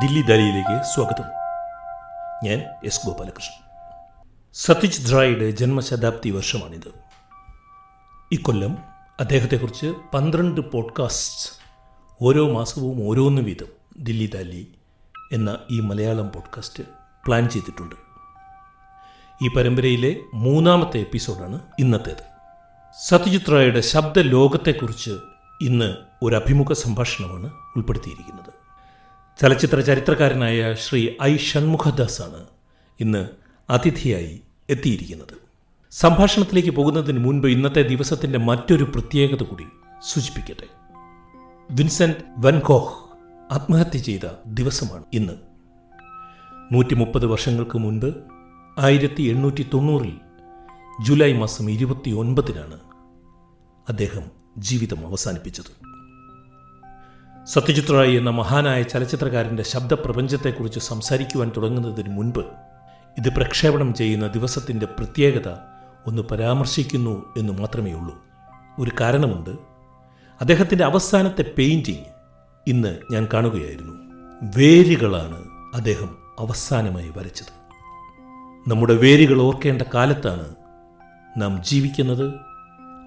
ദില്ലി ദാലിയിലേക്ക് സ്വാഗതം. ഞാൻ എസ് ഗോപാലകൃഷ്ണൻ. സതീഷ് ധ്രായുടെ ജന്മശതാബ്ദി വർഷമാണിത്. ഇക്കൊല്ലം അദ്ദേഹത്തെക്കുറിച്ച് പന്ത്രണ്ട് പോഡ്കാസ്റ്റ് ഓരോ മാസവും ഓരോന്ന് വീതം ദില്ലി ദാലി എന്ന ഈ മലയാളം പോഡ്കാസ്റ്റ് പ്ലാൻ ചെയ്തിട്ടുണ്ട്. ഈ പരമ്പരയിലെ മൂന്നാമത്തെ എപ്പിസോഡാണ് ഇന്നത്തേത്. സത്യജിത് റായുടെ ശബ്ദ ലോകത്തെക്കുറിച്ച് ഇന്ന് ഒരു അഭിമുഖ സംഭാഷണമാണ് ഉൾപ്പെടുത്തിയിരിക്കുന്നത്. ചലച്ചിത്ര ചരിത്രകാരനായ ശ്രീ ഐ ഷൺമുഖദാസാണ് ഇന്ന് അതിഥിയായി എത്തിയിരിക്കുന്നത്. സംഭാഷണത്തിലേക്ക് പോകുന്നതിന് മുൻപ് ഇന്നത്തെ ദിവസത്തിന്റെ മറ്റൊരു പ്രത്യേകത കൂടി സൂചിപ്പിക്കട്ടെ. വിൻസെന്റ് വൻകോഹ് ആത്മഹത്യ ചെയ്ത ദിവസമാണ് ഇന്ന്. നൂറ്റി മുപ്പത് വർഷങ്ങൾക്ക് മുൻപ് ആയിരത്തി എണ്ണൂറ്റി തൊണ്ണൂറിൽ ജൂലൈ മാസം ഇരുപത്തി ഒൻപതിനാണ് അദ്ദേഹം ജീവിതം അവസാനിപ്പിച്ചത്. സത്യജിത് റായ് എന്ന മഹാനായ ചലച്ചിത്രകാരന്റെ ശബ്ദപ്രപഞ്ചത്തെക്കുറിച്ച് സംസാരിക്കുവാൻ തുടങ്ങുന്നതിന് മുൻപ് ഇത് പ്രക്ഷേപണം ചെയ്യുന്ന ദിവസത്തിന്റെ പ്രത്യേകത ഒന്ന് പരാമർശിക്കുന്നു എന്ന് മാത്രമേ ഉള്ളൂ. ഒരു കാരണമുണ്ട്. അദ്ദേഹത്തിന്റെ അവസാനത്തെ പെയിന്റിങ് ഇന്ന് ഞാൻ കാണുകയായിരുന്നു. വേരുകളാണ് അദ്ദേഹം അവസാനമായി വരച്ചത്. നമ്മുടെ വേരുകൾ ഓർക്കേണ്ട കാലത്താണ് നാം ജീവിക്കുന്നത്.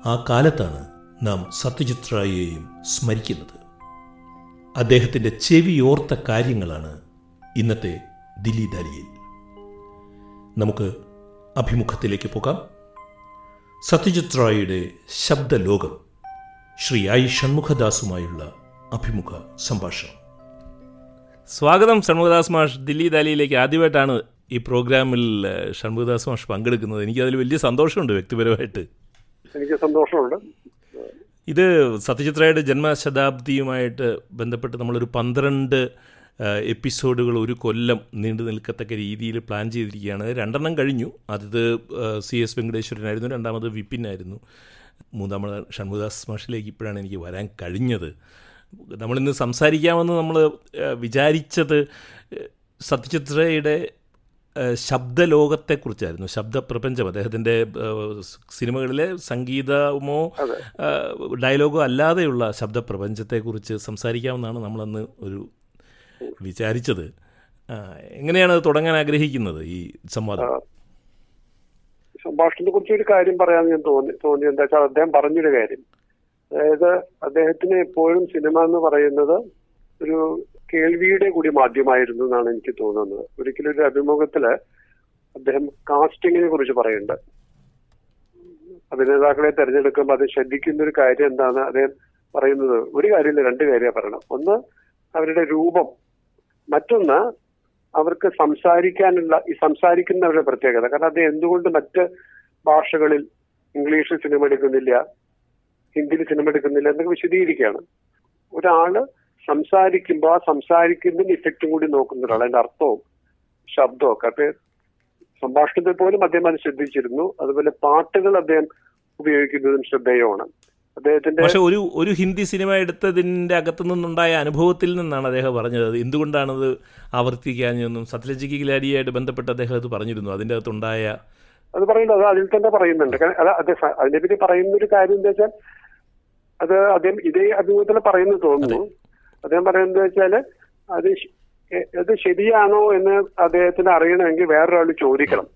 ആ കാലത്താണ് നാം സത്യജിത് റായിയെയും സ്മരിക്കുന്നത്. അദ്ദേഹത്തിന്റെ ചെവിയോർത്ത കാര്യങ്ങളാണ് ഇന്നത്തെ ദില്ലി ദാലിയിൽ. നമുക്ക് അഭിമുഖത്തിലേക്ക് പോകാം. സത്യജിത് റായിയുടെ ശബ്ദലോകം ശ്രീ ഐ ഷൺമുഖദാസുമായുള്ള അഭിമുഖ സംഭാഷണം. സ്വാഗതം ഷൺമുഖദാസ് മാഷ്. ദില്ലി ദാലിയിലേക്ക് ആദ്യമായിട്ടാണ് ഈ പ്രോഗ്രാമിൽ ഷൺമുഖദാസ് മാഷ് പങ്കെടുക്കുന്നത്. എനിക്കതിൽ വലിയ സന്തോഷമുണ്ട് വ്യക്തിപരമായിട്ട്. എനിക്ക് സന്തോഷമുണ്ട്. ഇത് സത്യജിത് റായുടെ ജന്മശതാബ്ദിയുമായിട്ട് ബന്ധപ്പെട്ട് നമ്മളൊരു പന്ത്രണ്ട് എപ്പിസോഡുകൾ ഒരു കൊല്ലം നീണ്ടു നിൽക്കത്തക്ക രീതിയിൽ പ്ലാൻ ചെയ്തിരിക്കുകയാണ്. രണ്ടെണ്ണം കഴിഞ്ഞു. ആദ്യത് സി എസ് വെങ്കടേശ്വരനായിരുന്നു. രണ്ടാമത് വിപിനായിരുന്നു മൂന്നാമത് ഷൺമുദാസ് മാഷിലേക്ക് ഇപ്പോഴാണ് എനിക്ക് വരാൻ കഴിഞ്ഞത്. നമ്മളിന്ന് സംസാരിക്കാമെന്ന് നമ്മൾ വിചാരിച്ചത് ഏഹ്, ശബ്ദലോകത്തെക്കുറിച്ചായിരുന്നു ശബ്ദപ്രപഞ്ചം. അദ്ദേഹത്തിന്റെ അദ്ദേഹത്തിന്റെ സിനിമകളിലെ സംഗീതമോ ഡയലോഗോ അല്ലാതെയുള്ള ശബ്ദപ്രപഞ്ചത്തെക്കുറിച്ച് സംസാരിക്കാമെന്നാണ് നമ്മളന്ന് ഒരു വിചാരിച്ചത്. എങ്ങനെയാണ് അത് തുടങ്ങാൻ ആഗ്രഹിക്കുന്നത് ഈ സംവാദം? സംഭാഷണത്തെ കുറിച്ച് ഒരു കാര്യം പറയാൻ ഞാൻ തോന്നി തോന്നി എന്താ വെച്ചാൽ അദ്ദേഹം പറഞ്ഞൊരു കാര്യം. അതായത് അദ്ദേഹത്തിന് എപ്പോഴും സിനിമ എന്ന് പറയുന്നത് ഒരു കേൾവിയുടെ കൂടി മാധ്യമമായിരുന്നു എന്നാണ് എനിക്ക് തോന്നുന്നത്. ഒരിക്കലും ഒരു അഭിമുഖത്തിൽ അദ്ദേഹം കാസ്റ്റിങ്ങിനെ കുറിച്ച് പറയുന്നുണ്ട്. അഭിനേതാക്കളെ തെരഞ്ഞെടുക്കുമ്പോൾ അത് ശ്രദ്ധിക്കുന്ന ഒരു കാര്യം എന്താണ് അദ്ദേഹം പറയുന്നത് ഒരു കാര്യമില്ല രണ്ട് കാര്യമാണ് പറയണം. ഒന്ന് അവരുടെ രൂപം. മറ്റൊന്ന് അവർക്ക് സംസാരിക്കാനുള്ള ഈ സംസാരിക്കുന്നവരുടെ പ്രത്യേകത. കാരണം അത് എന്തുകൊണ്ട് മറ്റ് ഭാഷകളിൽ ഇംഗ്ലീഷിൽ സിനിമ എടുക്കുന്നില്ല ഹിന്ദിയിൽ സിനിമ എടുക്കുന്നില്ല എന്നൊക്കെ വിശദീകരിക്കുകയാണ്. ഒരാൾ സംസാരിക്കുമ്പോൾ ആ സംസാരിക്കുന്നതിന് ഇഫക്റ്റും കൂടി നോക്കുന്ന ഒരാൾ അതിന്റെ അർത്ഥവും ശബ്ദവും ഒക്കെ. അപ്പൊ സംഭാഷണത്തിൽ പോലും അദ്ദേഹം അത് ശ്രദ്ധിച്ചിരുന്നു. അതുപോലെ പാട്ടുകൾ അദ്ദേഹം ഉപയോഗിക്കുന്നതും ശ്രദ്ധേയമാണ്. അദ്ദേഹത്തിന്റെ പക്ഷെ ഒരു ഒരു ഹിന്ദി സിനിമ എടുത്തതിന്റെ അകത്തു നിന്നുണ്ടായ അനുഭവത്തിൽ നിന്നാണ് അദ്ദേഹം പറഞ്ഞത്. അത് എന്തുകൊണ്ടാണത് ആവർത്തിക്കാഞ്ഞെന്നും സത്യലജിക്ക് ഗിലാരിയായിട്ട് ബന്ധപ്പെട്ട് അദ്ദേഹം അത് പറഞ്ഞിരുന്നു. അതിന്റെ അകത്തുണ്ടായ അത് പറയുന്നത് അത് അതിൽ തന്നെ പറയുന്നുണ്ട്. കാരണം അത് അത് അതിനെപ്പറ്റി പറയുന്ന ഒരു കാര്യം എന്താ വെച്ചാൽ അത് അദ്ദേഹം ഇതേ അഭിമുഖത്തിൽ പറയുന്നു തോന്നുന്നു. അദ്ദേഹം പറയുന്നത് വെച്ചാൽ അത് അത് ശരിയാണോ എന്ന് അദ്ദേഹത്തിന് അറിയണമെങ്കിൽ വേറൊരാൾ ചോദിക്കണം.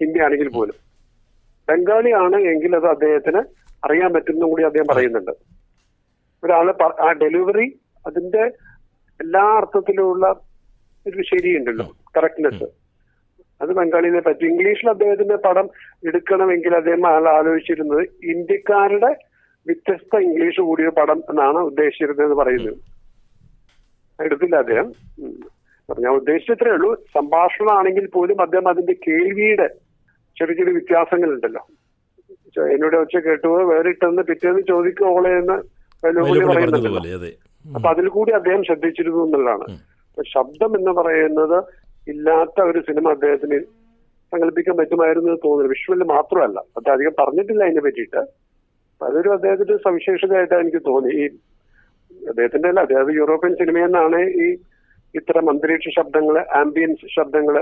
ഹിന്ദി ആണെങ്കിൽ പോലും. ബംഗാളി ആണ് എങ്കിൽ അത് അദ്ദേഹത്തിന് അറിയാൻ പറ്റുമെന്നും കൂടി അദ്ദേഹം പറയുന്നുണ്ട്. ഒരാൾ ആ ഡെലിവറി അതിന്റെ എല്ലാ അർത്ഥത്തിലുള്ള ഒരു ശരിയുണ്ടല്ലോ കറക്റ്റ്നെസ് അത് ബംഗാളിനെ പറ്റി. ഇംഗ്ലീഷിൽ അദ്ദേഹത്തിന്റെ പടം എടുക്കണമെങ്കിൽ അദ്ദേഹം ആൾ ആലോചിച്ചിരുന്നത് ഇന്ത്യക്കാരുടെ വ്യത്യസ്ത ഇംഗ്ലീഷ് കൂടിയ പടം എന്നാണ് ഉദ്ദേശിച്ചിരുന്നത് പറയുന്നത്. എടുത്തില്ല അദ്ദേഹം. ഞാൻ ഉദ്ദേശിച്ചത്രേ ഉള്ളൂ. സംഭാഷണമാണെങ്കിൽ പോലും അദ്ദേഹം അതിന്റെ കേൾവിയുടെ ചെറിയ ചെറിയ വ്യത്യാസങ്ങളുണ്ടല്ലോ. എന്നോട് വെച്ച് കേട്ടുപോ വേറിട്ടെന്ന് പിറ്റേന്ന് ചോദിക്കോളെ എന്ന് പറയുന്നുണ്ടല്ലോ. അപ്പൊ അതിൽ കൂടി അദ്ദേഹം ശ്രദ്ധിച്ചിരുന്നു എന്നുള്ളതാണ്. ശബ്ദം എന്ന് പറയുന്നത് ഇല്ലാത്ത ഒരു സിനിമ അദ്ദേഹത്തിന് സങ്കല്പിക്കാൻ പറ്റുമായിരുന്നു എന്ന് തോന്നുന്നു. വിഷ്വൽ മാത്രമല്ല. അദ്ദേഹം അധികം പറഞ്ഞിട്ടില്ല അതിനെ പറ്റിയിട്ട്. അതൊരു അദ്ദേഹത്തിന്റെ സവിശേഷതയായിട്ടാണ് എനിക്ക് തോന്നി. ഈ അദ്ദേഹത്തിന്റെ അല്ല അദ്ദേഹം യൂറോപ്യൻ സിനിമയിൽ നിന്നാണ് ഈ ഇത്തരം അന്തരീക്ഷ ശബ്ദങ്ങൾ ആംബിയൻസ് ശബ്ദങ്ങൾ.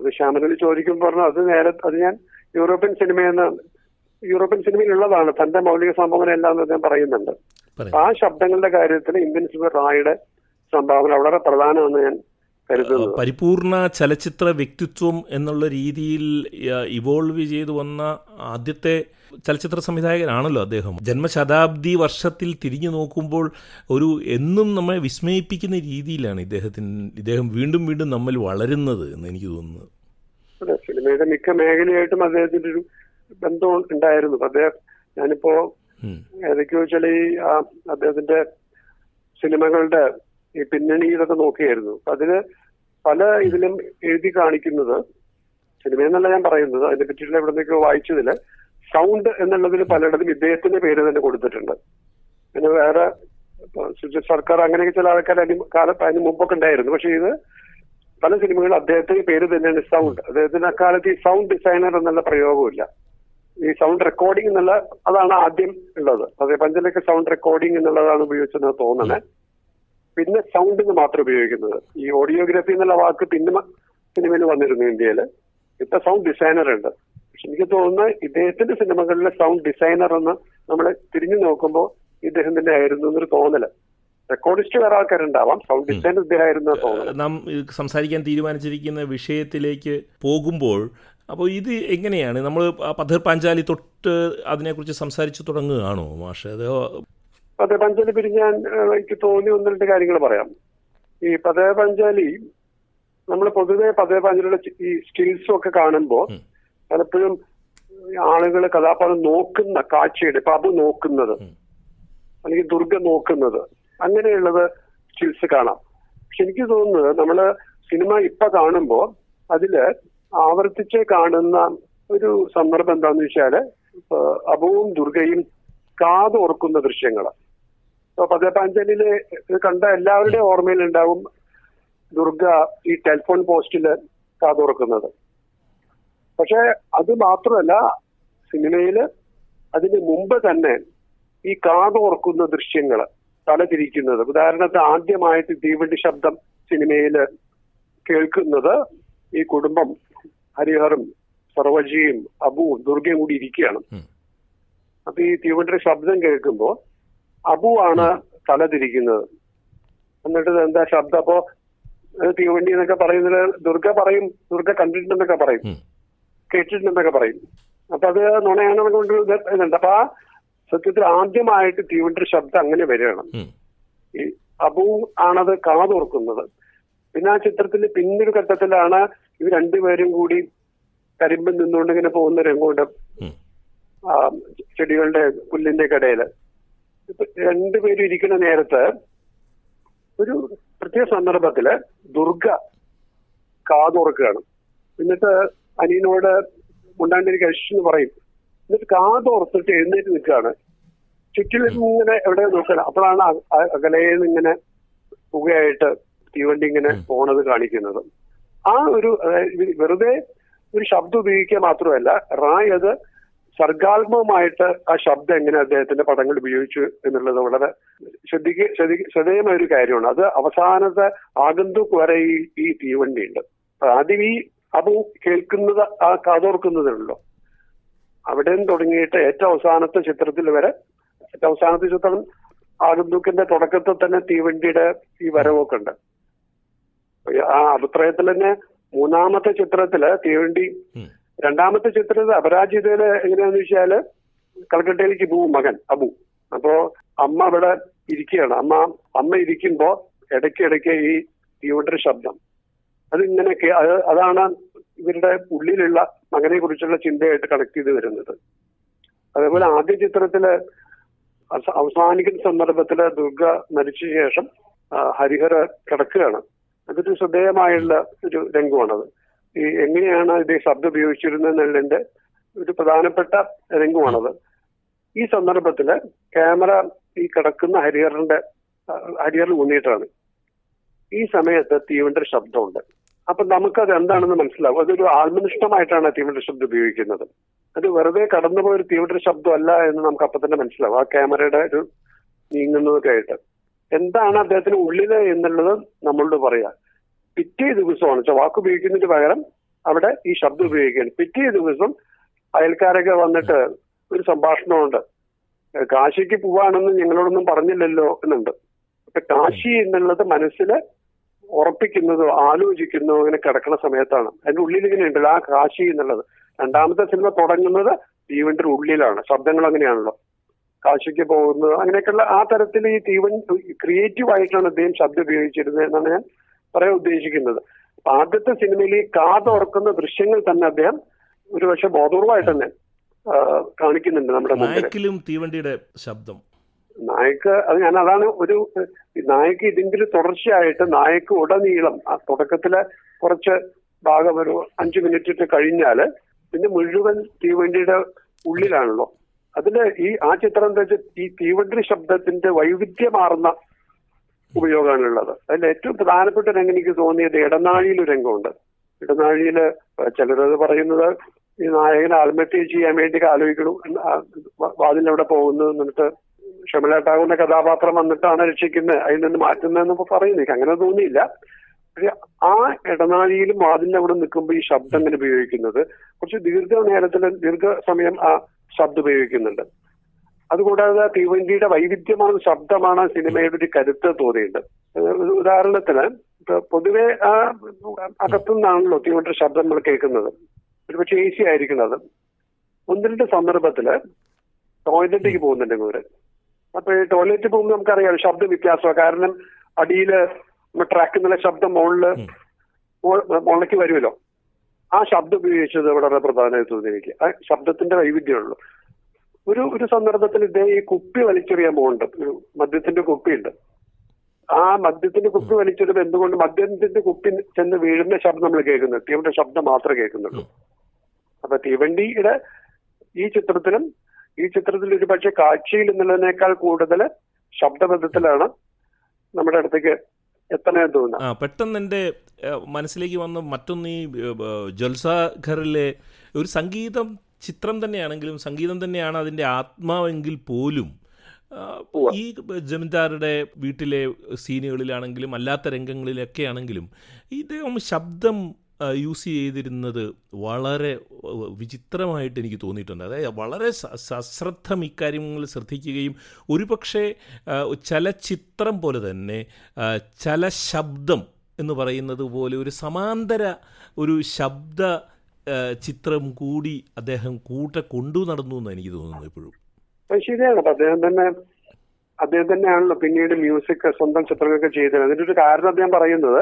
അത് ശ്യാമനോട് ചോദിക്കുമ്പോൾ പറഞ്ഞു അത് നേരെ അത് ഞാൻ യൂറോപ്യൻ സിനിമയിൽ നിന്ന് യൂറോപ്യൻ സിനിമയിലുള്ളതാണ് തന്റെ മൗലിക സംഭാവന എല്ലാം അദ്ദേഹം പറയുന്നുണ്ട്. ആ ശബ്ദങ്ങളുടെ കാര്യത്തിൽ ഇന്ത്യൻ സിനിമ റായുടെ സംഭാവന വളരെ പ്രധാനമെന്ന് ഞാൻ പരിപൂർണ ചലച്ചിത്ര വ്യക്തിത്വം എന്നുള്ള രീതിയിൽ ഇവോൾവ് ചെയ്തു വന്ന ആദ്യത്തെ ചലച്ചിത്ര സംവിധായകനാണല്ലോ അദ്ദേഹം. ജന്മശതാബ്ദി വർഷത്തിൽ തിരിഞ്ഞു നോക്കുമ്പോൾ ഒരു എന്നും നമ്മളെ വിസ്മയിപ്പിക്കുന്ന രീതിയിലാണ് ഇദ്ദേഹത്തിന് ഇദ്ദേഹം വീണ്ടും വീണ്ടും നമ്മൾ വളരുന്നത് എന്ന് എനിക്ക് തോന്നുന്നത് സിനിമയുടെ മിക്ക മേഖലയായിട്ടും അദ്ദേഹത്തിന്റെ ഒരു ബന്ധം ഉണ്ടായിരുന്നു. അദ്ദേഹം ഞാനിപ്പോ. ഏതൊക്കെയോ വെച്ചാൽ ഈ അദ്ദേഹത്തിന്റെ സിനിമകളുടെ ഈ പിന്നണിയിലൊക്കെ നോക്കിയായിരുന്നു. അതിൽ പല ഇതിലും എഴുതി കാണിക്കുന്നത് സിനിമയെന്നല്ല ഞാൻ പറയുന്നത്. അതിനെ പറ്റിയിട്ടുള്ള എവിടെ നിന്നൊക്കെയോ വായിച്ചതിൽ സൗണ്ട് എന്നുള്ളതിൽ പലയിടത്തും ഇദ്ദേഹത്തിന്റെ പേര് തന്നെ കൊടുത്തിട്ടുണ്ട്. പിന്നെ വേറെ സർക്കാർ അങ്ങനെയൊക്കെ ചില ആൾക്കാർ കാലത്ത് അതിന് മുമ്പൊക്കെ ഉണ്ടായിരുന്നു. പക്ഷെ ഇത് പല സിനിമകളും അദ്ദേഹത്തിന്റെ പേര് തന്നെയാണ് സൗണ്ട്. അദ്ദേഹത്തിന് അക്കാലത്ത് ഈ സൗണ്ട് ഡിസൈനർ എന്നുള്ള പ്രയോഗമില്ല ഈ സൗണ്ട് റെക്കോർഡിംഗ് എന്നുള്ള അതാണ് ആദ്യം ഉള്ളത്. അതേ പഞ്ചലൊക്കെ സൗണ്ട് റെക്കോർഡിംഗ് എന്നുള്ളതാണ് ഉപയോഗിച്ചതെന്ന് തോന്നണേ. പിന്നെ സൗണ്ടിന് മാത്രം ഉപയോഗിക്കുന്നത്. ഈ ഓഡിയോഗ്രഫി എന്നുള്ള വാക്ക് പിന്നെ സിനിമയിൽ വന്നിരുന്നു ഇന്ത്യയിൽ. ഇപ്പൊ സൗണ്ട് ഡിസൈനർ ഉണ്ട്. പക്ഷെ എനിക്ക് തോന്നുന്നത് ഇദ്ദേഹത്തിന്റെ സിനിമകളിലെ സൗണ്ട് ഡിസൈനർ എന്ന് നമ്മൾ തിരിഞ്ഞു നോക്കുമ്പോൾ ഇദ്ദേഹം തന്നെ ആയിരുന്നു എന്നൊരു തോന്നൽ. റെക്കോർഡിസ്റ്റ് വേറെ ആൾക്കാരുണ്ടാവാം. സൗണ്ട് ഡിസൈനർ ഇദ്ദേഹം തോന്നുന്നു നാം സംസാരിക്കാൻ തീരുമാനിച്ചിരിക്കുന്ന വിഷയത്തിലേക്ക് പോകുമ്പോൾ അപ്പോൾ ഇത് എങ്ങനെയാണ്? നമ്മൾ പഥർ പാഞ്ചാലി തൊട്ട് അതിനെക്കുറിച്ച് സംസാരിച്ചു തുടങ്ങുകയാണോ മാഷ്? അതോ പഞ്ചാലി പിരിഞ്ഞാൻ ഞാൻ എനിക്ക് തോന്നി ഒന്ന് രണ്ട് കാര്യങ്ങൾ പറയാം ഈ പതേ പഞ്ചാലി നമ്മൾ പൊതുവെ പതേ പഞ്ചാലിയുടെ ഈ സ്കിൽസും ഒക്കെ കാണുമ്പോൾ. പലപ്പോഴും ആളുകൾ കഥാപാത്രം നോക്കുന്ന കാഴ്ചയുടെ ഇപ്പൊ അബു നോക്കുന്നത്. അല്ലെങ്കിൽ ദുർഗ നോക്കുന്നത് അങ്ങനെയുള്ളത് സ്കിൽസ് കാണാം പക്ഷെ എനിക്ക് തോന്നുന്നത് നമ്മൾ സിനിമ ഇപ്പൊ കാണുമ്പോൾ അതിൽ ആവർത്തിച്ച് കാണുന്ന ഒരു സന്ദർഭം എന്താന്ന് വെച്ചാൽ ഇപ്പൊ അബുവും ദുർഗയും കാതോർക്കുന്ന ദൃശ്യങ്ങൾ ഇപ്പൊ പതേപാഞ്ചലിൽ കണ്ട എല്ലാവരുടെയും ഓർമ്മയിലുണ്ടാവും ദുർഗ ഈ ടെലിഫോൺ പോസ്റ്റിൽ കാതുറക്കുന്നത് പക്ഷെ അത് മാത്രമല്ല സിനിമയിൽ അതിന് മുമ്പ് തന്നെ ഈ കാതോർക്കുന്ന ദൃശ്യങ്ങൾ തലതിരിക്കുന്നത് ഉദാഹരണത്തിന് ആദ്യമായിട്ട് തീവണ്ടി ശബ്ദം സിനിമയിൽ കേൾക്കുന്നത് ഈ കുടുംബം ഹരിഹറും സർവജിയും അബുവും ദുർഗയും കൂടി ഇരിക്കുകയാണ്. അപ്പൊ ഈ തീവണ്ടിയുടെ ശബ്ദം കേൾക്കുമ്പോ അബു ആണ് തല തിരിക്കുന്നത് എന്നിട്ട് എന്താ ശബ്ദം? അപ്പോ തീവണ്ടി എന്നൊക്കെ പറയുന്നത് ദുർഗ പറയും ദുർഗ കണ്ടിട്ടുണ്ടെന്നൊക്കെ പറയും. കേട്ടിട്ടുണ്ടെന്നൊക്കെ പറയും. അപ്പൊ അത് നുണയാണെന്ന് കൊണ്ട് ഇത് ഇതുണ്ട്. അപ്പൊ ആ സത്യത്തിൽ ആദ്യമായിട്ട് തീവണ്ടിയുടെ ശബ്ദം അങ്ങനെ വരികയാണ്. ഈ അബു ആണത് കാതോർക്കുന്നത്. പിന്നെ ആ ചിത്രത്തിൽ പിന്നൊരു ഘട്ടത്തിലാണ് ഇവർ രണ്ടുപേരും കൂടി കരിമ്പിൽ നിന്നുകൊണ്ട് ഇങ്ങനെ പോകുന്ന രംഗമുണ്ട്. ചെടികളുടെ പുല്ലിന്റെ കടയിൽ. രണ്ടുപേരും ഇരിക്കുന്ന നേരത്ത് ഒരു പ്രത്യേക സന്ദർഭത്തിൽ ദുർഗ കാതോർക്കുകയാണ് എന്നിട്ട് അനിയനോട് മുണ്ടാണ്ടിരിക്കുക എന്ന് പറയും. എന്നിട്ട് കാതോർത്തിട്ട് എഴുന്നേറ്റ് നിൽക്കുകയാണ്. ചുറ്റിലും ഇങ്ങനെ എവിടെ നോക്കണം അപ്പോഴാണ് അകലയിൽ ഇങ്ങനെ പുകയായിട്ട് തീവണ്ടി ഇങ്ങനെ പോണത് കാണിക്കുന്നത്. ആ ഒരു വെറുതെ ഒരു ശബ്ദം ഉപയോഗിക്കുക മാത്രമല്ല റായ് അത് സർഗാത്മകമായിട്ട് ആ ശബ്ദം എങ്ങനെ അദ്ദേഹത്തിന്റെ പടങ്ങൾ ഉപയോഗിച്ചു എന്നുള്ളത് വളരെ ശ്രദ്ധിക്ക ശ്രദ്ധേയമായ ഒരു കാര്യമാണ്. അത് അവസാനത്തെ ആഗന്തുക് വരെ ഈ ഈ തീവണ്ടിയുണ്ട്. ആദ്യം ഈ അത് കേൾക്കുന്നത് ആ കാതോർക്കുന്നതുണ്ടല്ലോ അവിടെ നിന്ന് തുടങ്ങിയിട്ട് ഏറ്റവും അവസാനത്തെ ചിത്രത്തിൽ വരെ ഏറ്റവും അവസാനത്തെ ചിത്രം ആഗന്തുക്കിന്റെ തുടക്കത്തിൽ തന്നെ തീവണ്ടിയുടെ ഈ വരവൊക്കെ ഉണ്ട്. ആ അഭിപ്രായത്തിൽ തന്നെ മൂന്നാമത്തെ ചിത്രത്തിൽ തീവണ്ടി. രണ്ടാമത്തെ ചിത്രത്തിൽ അപരാജിതയിൽ എങ്ങനെയാന്ന് വെച്ചാൽ കൽക്കട്ടയിലേക്ക് പോവും മകൻ അബു. അപ്പോ അമ്മ അവിടെ ഇരിക്കുകയാണ്. അമ്മ അമ്മ ഇരിക്കുമ്പോ ഇടയ്ക്കിടയ്ക്ക് ഈ തീവണ്ടിയുടെ ശബ്ദം. അതിങ്ങനെയൊക്കെ അത് അതാണ് ഇവരുടെ ഉള്ളിലുള്ള മകനെ കുറിച്ചുള്ള ചിന്തയായിട്ട് കണക്ട് ചെയ്ത് വരുന്നത്. അതേപോലെ ആദ്യ ചിത്രത്തിൽ അവസാനിക്കുന്ന സന്ദർഭത്തിൽ ദുർഗ മരിച്ച ശേഷം ഹരിഹര കിടക്കുകയാണ്. അതൊരു ശ്രദ്ധേയമായുള്ള ഒരു രംഗമാണത്. ഈ എങ്ങനെയാണ് ഇത് ശബ്ദം ഉപയോഗിച്ചിരുന്നത് എന്നുള്ളതിന്റെ ഒരു പ്രധാനപ്പെട്ട രംഗമാണത്. ഈ സന്ദർഭത്തിൽ ക്യാമറ ഈ കിടക്കുന്ന ഹരിഹറിന്റെ ഹരിഹറിൽ ഊന്നിയിട്ടാണ്. ഈ സമയത്ത് തീവണ്ടിയുടെ ശബ്ദമുണ്ട്. അപ്പൊ നമുക്കത് എന്താണെന്ന് മനസ്സിലാവും. അതൊരു ആത്മനിഷ്ഠമായിട്ടാണ് തീവണ്ടിയുടെ ശബ്ദം ഉപയോഗിക്കുന്നത്. അത് വെറുതെ കടന്നുപോയ ഒരു തീവണ്ടിയുടെ ശബ്ദമല്ല എന്ന് നമുക്ക് അപ്പൊ തന്നെ മനസ്സിലാവും. ആ ക്യാമറയുടെ ഒരു നീങ്ങുന്നതൊക്കെ ആയിട്ട്. എന്താണ് അദ്ദേഹത്തിന് ഉള്ളിൽ എന്നുള്ളത് നമ്മളോട് പറയാ. പിറ്റേ ദിവസമാണ്. വെച്ചാൽ വാക്ക് ഉപയോഗിക്കുന്നതിന് പകരം അവിടെ ഈ ശബ്ദം ഉപയോഗിക്കുകയാണ്. പിറ്റേ ദിവസം അയൽക്കാരൊക്കെ വന്നിട്ട് ഒരു സംഭാഷണമുണ്ട്. കാശിക്ക് പോവാണെന്ന് ഞങ്ങളോടൊന്നും പറഞ്ഞില്ലല്ലോ എന്നുണ്ട്. അപ്പൊ കാശി എന്നുള്ളത് മനസ്സിൽ ഉറപ്പിക്കുന്നതോ ആലോചിക്കുന്നതോ അങ്ങനെ കിടക്കുന്ന സമയത്താണ്. അതിന്റെ ഉള്ളിൽ ഇങ്ങനെ ഉണ്ടല്ലോ ആ കാശി എന്നുള്ളത്. രണ്ടാമത്തെ സിനിമ തുടങ്ങുന്നത് തീവണ്ടിയുടെ ഉള്ളിലാണ്. ശബ്ദങ്ങൾ അങ്ങനെയാണല്ലോ. കാശിക്ക് പോകുന്നത് അങ്ങനെയൊക്കെയുള്ള ആ തരത്തിൽ ഈ തീവൻ ക്രിയേറ്റീവ് ആയിട്ടാണ് അദ്ദേഹം ശബ്ദം ഉപയോഗിച്ചിരുന്നത് എന്നാണ് ഞാൻ പറയാൻ ഉദ്ദേശിക്കുന്നത്. അപ്പൊ ആദ്യത്തെ സിനിമയിൽ ഈ കാതുറക്കുന്ന ദൃശ്യങ്ങൾ തന്നെ അദ്ദേഹം ഒരുപക്ഷെ ബോധപൂർവമായിട്ട് തന്നെ കാണിക്കുന്നുണ്ട് നമ്മുടെ നായക്കിലും തീവണ്ടിയുടെ ശബ്ദം. നായക്ക് അത് ഞാൻ അതാണ് ഒരു നായക്ക് ഇതിന്റെ ഒരു തുടർച്ചയായിട്ട് നായക്ക് ഉടനീളം ആ തുടക്കത്തിലെ കുറച്ച് ഭാഗം ഒരു അഞ്ചു മിനിറ്റ് ഇട്ട് കഴിഞ്ഞാൽ പിന്നെ മുഴുവൻ തീവണ്ടിയുടെ ഉള്ളിലാണല്ലോ. അതിൽ ഈ ആ ചിത്രം എന്താ വെച്ചാൽ ഈ തീവണ്ടി ശബ്ദത്തിന്റെ വൈവിധ്യമാർന്ന ഉപയോഗമാണുള്ളത് അതിൽ ഏറ്റവും പ്രധാനപ്പെട്ട രംഗം എനിക്ക് തോന്നിയത് ഇടനാഴിയിൽ ഒരു രംഗമുണ്ട്. ഇടനാഴിയിൽ ചിലരത് പറയുന്നത് ഈ നായകനെ ആത്മഹത്യ ചെയ്യാൻ വേണ്ടി ആലോചിക്കണു വാതിലവിടെ പോകുന്നു എന്നിട്ട് ഷമല കഥാപാത്രം വന്നിട്ടാണ് രക്ഷിക്കുന്നത്. അതിൽ നിന്ന് മാറ്റുന്നതെന്ന് പറയുന്നു. അങ്ങനെ തോന്നിയില്ല. പക്ഷെ ആ ഇടനാഴിയിലും വാതിലിന്റെ അവിടെ നിൽക്കുമ്പോൾ ഈ ശബ്ദം ഇങ്ങനെ ഉപയോഗിക്കുന്നത് കുറച്ച് ദീർഘനേരത്തിൽ ദീർഘസമയം ആ ശബ്ദം ഉപയോഗിക്കുന്നുണ്ട്. അതുകൂടാതെ തീവണ്ടിയുടെ വൈവിധ്യമാണ് ശബ്ദമാണ് സിനിമയുടെ ഒരു കരുത്ത് തോന്നിയത് ഉദാഹരണത്തിന് പൊതുവെ ആ അകത്തുനിന്നാണല്ലോ തീവണ്ടിയുടെ ശബ്ദം നമ്മൾ കേൾക്കുന്നത്. ഒരുപക്ഷെ എ സി ആയിരിക്കുന്നത്. ഒന്ന് രണ്ട് സന്ദർഭത്തിൽ ടോയ്ലറ്റിലേക്ക് പോകുന്നുണ്ട് ഇവർ. അപ്പൊ ഈ ടോയ്ലറ്റിൽ പോകുമ്പോൾ നമുക്കറിയാം ശബ്ദ വ്യത്യാസമാണ്. കാരണം അടിയിൽ ട്രാക്കിൽ നിന്നുള്ള ശബ്ദം മുകളിൽ മുകളിലേക്ക് വരുമല്ലോ. ആ ശബ്ദം ഉപയോഗിച്ചത് വളരെ പ്രധാനമായി തോന്നി എനിക്ക് ആ ശബ്ദത്തിന്റെ വൈവിധ്യമുള്ളൂ. ഒരു ഒരു സന്ദർഭത്തിൽ ഇദ്ദേഹം ഈ കുപ്പി വലിച്ചെറിയാൻ പോകുന്നുണ്ട്. ഒരു മദ്യത്തിന്റെ കുപ്പിയുണ്ട്. ആ മദ്യത്തിന്റെ കുപ്പി വലിച്ചെടുത്ത് എന്തുകൊണ്ട്? മദ്യത്തിന്റെ കുപ്പി ചെന്ന് വീഴുന്ന ശബ്ദം നമ്മൾ കേൾക്കുന്നത് തീവണ്ടിയുടെ ശബ്ദം മാത്രമേ കേൾക്കുന്നുള്ളൂ. അപ്പൊ തീവണ്ടിയുടെ ഈ ചിത്രത്തിലും ഈ ചിത്രത്തിൽ ഒരു പക്ഷെ കാഴ്ചയിൽ എന്നുള്ളതിനേക്കാൾ കൂടുതൽ ശബ്ദബദ്ധത്തിലാണ് നമ്മുടെ അടുത്തേക്ക് എത്തണേ തോന്നുന്നത് പെട്ടെന്ന് എന്റെ മനസ്സിലേക്ക് വന്ന മറ്റൊന്ന് ഈ ജൽസാഘറിലെ ഒരു സംഗീതം ചിത്രം തന്നെയാണെങ്കിലും സംഗീതം തന്നെയാണ് അതിന്റെ ആത്മാവെങ്കിൽ പോലും ഈ ജമീന്ദാരുടെ വീട്ടിലെ സീനുകളിലാണെങ്കിലും അല്ലാത്ത രംഗങ്ങളിലൊക്കെ ആണെങ്കിലും ഇദ്ദേഹം ശബ്ദം യൂസ് ചെയ്തിരുന്നത് വളരെ വിചിത്രമായിട്ട് എനിക്ക് തോന്നിയിട്ടുണ്ട്. അതായത് വളരെ സശ്രദ്ധം ഇക്കാര്യങ്ങൾ ശ്രദ്ധിക്കുകയും ഒരുപക്ഷെ ചലച്ചിത്രം പോലെ തന്നെ ചല ശബ്ദം എന്ന് പറയുന്നത് പോലെ ഒരു സമാന്തര ഒരു ശബ്ദ ചിത്രം കൂടി അദ്ദേഹം കൂട്ട കൊണ്ടു നടന്നു എന്ന് എനിക്ക് തോന്നുന്നു ഇപ്പോഴും. ശരിയാണ്. അദ്ദേഹം തന്നെ അദ്ദേഹം തന്നെയാണല്ലോ പിന്നീട് മ്യൂസിക് സ്വന്തം ചിത്രങ്ങളൊക്കെ ചെയ്തത്. അതിന്റെ ഒരു കാരണം അദ്ദേഹം പറയുന്നത്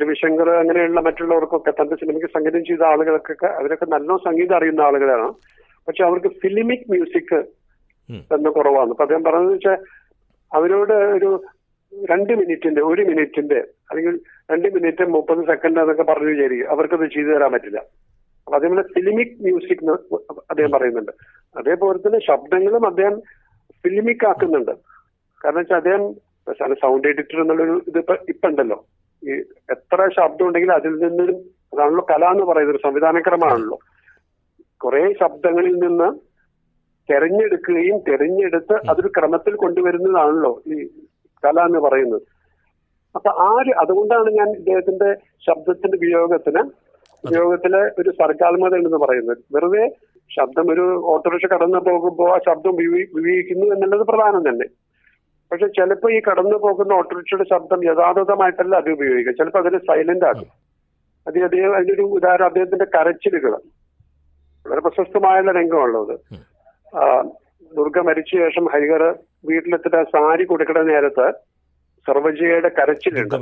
രവിശങ്കർ അങ്ങനെയുള്ള മറ്റുള്ളവർക്കൊക്കെ തന്റെ സിനിമയ്ക്ക് സംഗീതം ചെയ്ത ആളുകൾക്കൊക്കെ അവരൊക്കെ നല്ല സംഗീതം അറിയുന്ന ആളുകളാണ്. പക്ഷെ അവർക്ക് ഫിലിമിക് മ്യൂസിക് എന്ന തന്നെ കുറവാണ്. അപ്പൊ അദ്ദേഹം പറഞ്ഞതെന്ന് വെച്ചാൽ അവരോട് ഒരു രണ്ട് മിനിറ്റിന്റെ ഒരു മിനിറ്റിന്റെ അല്ലെങ്കിൽ രണ്ട് മിനിറ്റ് മുപ്പത് സെക്കൻഡ് എന്നൊക്കെ പറഞ്ഞു വിചാരിക്കും. അവർക്കത് ചെയ്തു തരാൻ പറ്റില്ല. അതേപോലെ ഫിലിമിക് മ്യൂസിക് അദ്ദേഹം പറയുന്നുണ്ട്. അതേപോലെ തന്നെ ശബ്ദങ്ങളും അദ്ദേഹം ഫിലിമിക് ആക്കുന്നുണ്ട്. കാരണം വെച്ചാൽ അദ്ദേഹം സൗണ്ട് എഡിറ്റർ എന്നുള്ളൊരു ഇത് ഇപ്പൊ ഉണ്ടല്ലോ ഈ എത്ര ശബ്ദം ഉണ്ടെങ്കിലും അതിൽ നിന്നും അതാണല്ലോ കല എന്ന് പറയുന്നത് ഒരു സംവിധാനക്രമമാണല്ലോ. കുറെ ശബ്ദങ്ങളിൽ നിന്ന് തെരഞ്ഞെടുക്കുകയും തെരഞ്ഞെടുത്ത് അതൊരു ക്രമത്തിൽ കൊണ്ടുവരുന്നതാണല്ലോ ഈ കല എന്ന് പറയുന്നത്. അപ്പൊ ആ ഒരു അതുകൊണ്ടാണ് ഞാൻ ഇദ്ദേഹത്തിന്റെ ശബ്ദത്തിന്റെ ഉപയോഗത്തിന് ഉപയോഗത്തിലെ ഒരു സർഗാത്മത എന്ന് പറയുന്നത്. വെറുതെ ശബ്ദം ഒരു ഓട്ടോറിക്ഷ കടന്നു പോകുമ്പോൾ ആ ശബ്ദം ഉപയോഗി- ഉപയോഗിക്കുന്നു എന്നുള്ളത് പ്രധാനം തന്നെ. പക്ഷെ ചിലപ്പോൾ ഈ കടന്നു പോകുന്ന ഓട്ടോറിക്ഷയുടെ ശബ്ദം യഥാർത്ഥമായിട്ടല്ല അത് ഉപയോഗിക്കുക. ചിലപ്പോൾ അതിന് സൈലന്റ് ആകും. അത് അദ്ദേഹം അതിനൊരു ഉദാഹരണം അദ്ദേഹത്തിന്റെ കരച്ചിലുകൾ വളരെ പ്രശസ്തമായ രംഗമുള്ളത് ദുർഗ മരിച്ച ശേഷം ഹരിഹർ വീട്ടിലെത്തിട്ട് സാരി കൊടുക്കുന്ന നേരത്ത് സർവജയുടെ കരച്ചിലുണ്ട്.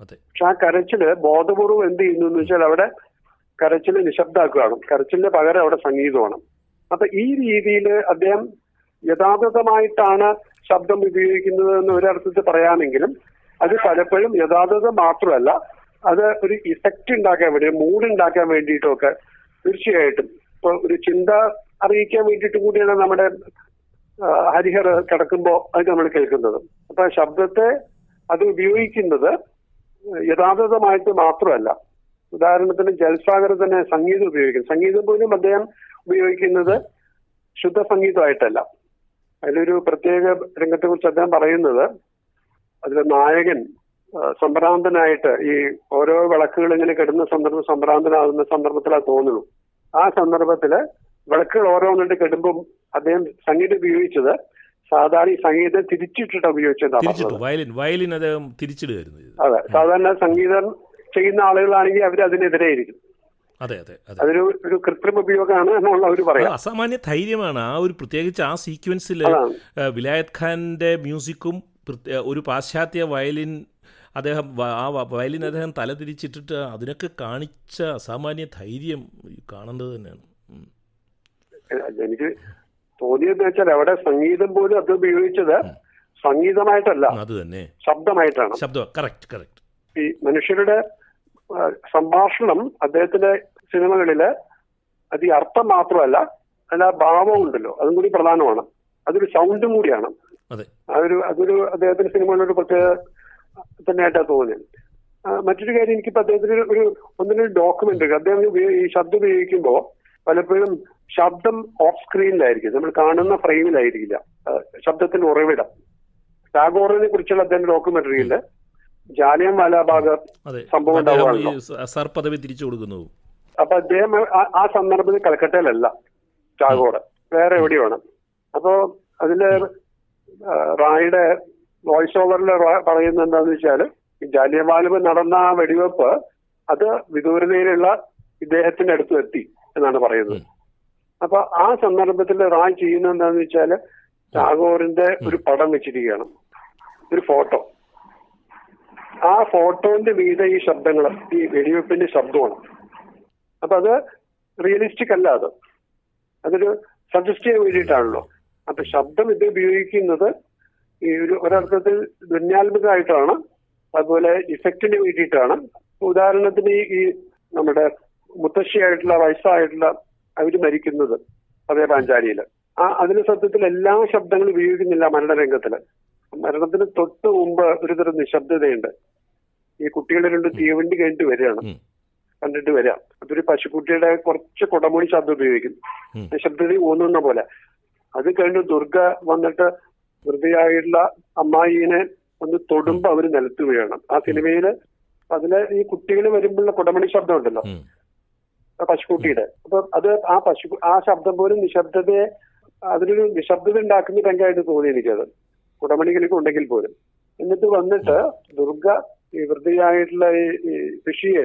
പക്ഷെ ആ കരച്ചിൽ ബോധപൂർവം എന്ത് ചെയ്യുന്നു എന്ന് വെച്ചാൽ അവിടെ കരച്ചിൽ നിശബ്ദാക്കുകയാണ് കരച്ചിലിന് പകരം അവിടെ സംഗീതമാണ്. അപ്പൊ ഈ രീതിയിൽ അദ്ദേഹം യഥാർത്ഥമായിട്ടാണ് ശബ്ദം ഉപയോഗിക്കുന്നത് എന്ന് ഒരർത്ഥത്തിൽ പറയാമെങ്കിലും അത് പലപ്പോഴും യഥാർത്ഥത മാത്രമല്ല അത് ഒരു ഇഫക്റ്റ് ഉണ്ടാക്കാൻ വേണ്ടി മൂഡ് ഉണ്ടാക്കാൻ വേണ്ടിയിട്ടൊക്കെ തീർച്ചയായിട്ടും. ഇപ്പൊ ഒരു ചിന്ത അറിയിക്കാൻ വേണ്ടിയിട്ട് കൂടിയാണ് നമ്മുടെ ഹരിഹർ കിടക്കുമ്പോ അത് നമ്മൾ കേൾക്കുന്നത്. അപ്പൊ ശബ്ദത്തെ അത് ഉപയോഗിക്കുന്നത് യഥാർത്ഥമായിട്ട് മാത്രമല്ല. ഉദാഹരണത്തിന് ജൽസാഗർ തന്നെ സംഗീതം ഉപയോഗിക്കും സംഗീതം പോലും അദ്ദേഹം ഉപയോഗിക്കുന്നത് ശുദ്ധ സംഗീതമായിട്ടല്ല. അതിലൊരു പ്രത്യേക രംഗത്തെ കുറിച്ച് അദ്ദേഹം പറയുന്നത് അതിലെ നായകൻ സംഭ്രാന്തനായിട്ട് ഈ ഓരോ വിളക്കുകൾ ഇങ്ങനെ കിടന്ന സന്ദർഭം സംഭ്രാന്തനാകുന്ന സന്ദർഭത്തിലാ തോന്നുന്നു. ആ സന്ദർഭത്തിൽ വിളക്കുകൾ ഓരോന്നിട്ട് കെടുമ്പം അദ്ദേഹം സംഗീതം ഉപയോഗിച്ചത് സാധാരണ ഈ സംഗീതം തിരിച്ചിട്ടിട്ട് ഉപയോഗിച്ചതാണ് വയലിൻ വയലിൻ അദ്ദേഹം തിരിച്ചിടുകയായിരുന്നു അതെ. സാധാരണ സംഗീതം ചെയ്യുന്ന ആളുകളാണെങ്കിൽ അവർ അതിനെതിരെ ഇരിക്കും അതെ അതെ അതെ. അതൊരു ഒരു കൃത്രിമ ഉപയോഗമാണ് എന്നുള്ള അവർ അത് പറയാം അസാമാന്യ ധൈര്യമാണ്. ആ ഒരു പ്രത്യേകിച്ച് ആ സീക്വൻസിൽ വിലായത് ഖാന്റെ മ്യൂസിക്കും ഒരു പാശ്ചാത്യ വയലിൻ അദ്ദേഹം ആ വയലിൻ അദ്ദേഹം തല തിരിച്ചിട്ടിട്ട് അതിനൊക്കെ കാണിച്ച അസാമാന്യ ധൈര്യം കാണേണ്ടത് തന്നെയാണ്. എനിക്ക് തോന്നിയെന്ന് വെച്ചാൽ അവിടെ സംഗീതം പോലും അത് ഉപയോഗിച്ചത് സംഗീതമായിട്ടല്ല. അത് തന്നെ ശബ്ദമായിട്ടാണ്. ശബ്ദം കറക്റ്റ് കറക്റ്റ് ഈ മനുഷ്യരുടെ സംഭാഷണം അദ്ദേഹത്തിന്റെ സിനിമകളിൽ അത് ഈ അർത്ഥം മാത്രമല്ല അല്ല ഭാവം ഉണ്ടല്ലോ. അതും കൂടി പ്രധാനമാണ്. അതൊരു സൗണ്ടും കൂടിയാണ്. അതെ. അതൊരു അതൊരു അദ്ദേഹത്തിന്റെ സിനിമകളിലൊരു പ്രത്യേക തന്നെയായിട്ടാണ് തോന്നിയത്. മറ്റൊരു കാര്യം എനിക്കിപ്പോ അദ്ദേഹത്തിന് ഒരു ഒന്നിനൊരു ഡോക്യുമെന്റ് അദ്ദേഹം ഈ ശബ്ദം ഉപയോഗിക്കുമ്പോൾ പലപ്പോഴും ശബ്ദം ഓഫ് സ്ക്രീനിലായിരിക്കും നമ്മൾ കാണുന്ന ഫ്രെയിമിലായിരിക്കില്ല ശബ്ദത്തിന് ശബ്ദത്തിന്റെ ഉറവിടം. ടാഗോറിനെ കുറിച്ചുള്ള അദ്ദേഹം ഡോക്യുമെന്ററിയിൽ ജാലിയം വാലാബാഗ് സംഭവം സർ പദവി തിരിച്ചു കൊടുക്കുന്നു. അപ്പൊ അദ്ദേഹം ആ- സന്ദർഭത്തിൽ കൽക്കട്ടയിലല്ല ടാഗോർ വേറെ എവിടെയാണ് അപ്പോ അതിൽ റായിയുടെ റായുടെ വോയിസ് ഓവറിൽ പറയുന്നത് എന്താന്ന് വെച്ചാൽ ജാലിയ ജാലിയൻവാലിബ് നടന്ന ആ വെടിവെപ്പ് അത് വിദൂരതയിലുള്ള ഇദ്ദേഹത്തിന്റെ അടുത്ത് എത്തി എന്നാണ് പറയുന്നത്. അപ്പൊ ആ സന്ദർഭത്തിൽ റായ് ചെയ്യുന്നത് എന്താന്ന് വെച്ചാൽ ടാഗോറിന്റെ ഒരു പടം വെച്ചിരിക്കുകയാണ്. ഒരു ഫോട്ടോ. ആ ഫോട്ടോന്റെ മീതെ ഈ ശബ്ദങ്ങൾ ഈ വെടിവെപ്പിന്റെ ശബ്ദമാണ്. അപ്പൊ അത് റിയലിസ്റ്റിക് അല്ല അത്. അതൊരു സജസ്റ്റ് ചെയ്യാൻ വേണ്ടിയിട്ടാണല്ലോ. അപ്പൊ ശബ്ദം ഇത് ഉപയോഗിക്കുന്നത് ഈ ഒരു ഒരർത്ഥത്തിൽ ധന്യാത്മകമായിട്ടാണ് അതുപോലെ ഇഫക്റ്റിന് വേണ്ടിയിട്ടാണ്. ഉദാഹരണത്തിന് ഈ നമ്മുടെ മുത്തശ്ശിയായിട്ടുള്ള വയസ്സായിട്ടുള്ള അവർ മരിക്കുന്നത് അതേ പാഞ്ചാലിയിൽ. ആ അതിന് സത്യത്തിൽ എല്ലാ ശബ്ദങ്ങളും ഉപയോഗിക്കുന്നില്ല മരണരംഗത്തിൽ. മരണത്തിന് തൊട്ട് മുമ്പ് ഒരുതരം നിശബ്ദതയുണ്ട്. ഈ കുട്ടികളെ രണ്ട് തീവണ്ടി കഴിഞ്ഞിട്ട് വരികയാണ്. കണ്ടിട്ട് വരാം അതൊരു പശുക്കുട്ടിയുടെ കുറച്ച് കുടമൂടി ശബ്ദം ഉപയോഗിക്കും. നിശബ്ദത ഊന്നുന്ന പോലെ. അത് കഴിഞ്ഞ് ദുർഗ വന്നിട്ട് വൃതിയായിട്ടുള്ള അമ്മായിനെ ഒന്ന് തൊടുമ്പോ അവർ നിലത്ത് വീഴണം. ആ സിനിമയിൽ അതിലെ ഈ കുട്ടികൾ വരുമ്പോഴുള്ള കുടമണി ശബ്ദം ഉണ്ടല്ലോ. പശുക്കുട്ടിയുടെ. അപ്പൊ അത് ആ പശു ആ ശബ്ദം പോലും നിശബ്ദതയെ അതിനൊരു നിശബ്ദത ഉണ്ടാക്കുന്ന രംഗമായിട്ട് തോന്നി എനിക്കത്. ഉണ്ടെങ്കിൽ പോലും. എന്നിട്ട് വന്നിട്ട് ദുർഗ വൃത്തിയായിട്ടുള്ള ഈ കൃഷിയെ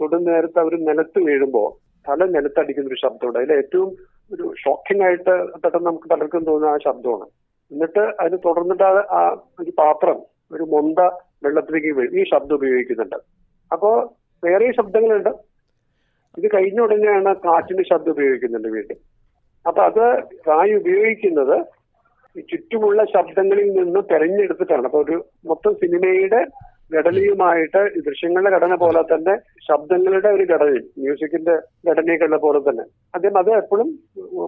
തൊടും നേരത്ത് അവർ നിലത്ത് വീഴുമ്പോ തല നിലത്തടിക്കുന്ന ഒരു ശബ്ദമുണ്ട്. അതിൽ ഏറ്റവും ഒരു ഷോക്കിംഗ് ആയിട്ട് പെട്ടെന്ന് നമുക്ക് പലർക്കും തോന്നുന്ന ആ ശബ്ദമാണ്. എന്നിട്ട് അതിന് തുടർന്നിട്ട് ആ ഒരു പാത്രം ഒരു മൊന്ത വെള്ളത്തിലേക്ക് വീഴും. ഈ ശബ്ദം ഉപയോഗിക്കുന്നുണ്ട്. അപ്പോ വേറെ ശബ്ദങ്ങളുണ്ട്. ഇത് കഴിഞ്ഞ ഉടനെയാണ് കാറ്റിന് ശബ്ദം ഉപയോഗിക്കുന്നുണ്ട് വീണ്ടും. അപ്പൊ അത് റായി ഉപയോഗിക്കുന്നത് ചുറ്റുമുള്ള ശബ്ദങ്ങളിൽ നിന്ന് തെരഞ്ഞെടുത്തിട്ടാണ്. അപ്പൊ ഒരു മൊത്തം സിനിമയുടെ ഘടനയുമായിട്ട് ദൃശ്യങ്ങളുടെ ഘടന പോലെ തന്നെ ശബ്ദങ്ങളുടെ ഒരു ഘടനയും മ്യൂസിക്കിന്റെ ഘടനയൊക്കെ പോലെ തന്നെ. അദ്ദേഹം അത് എപ്പോഴും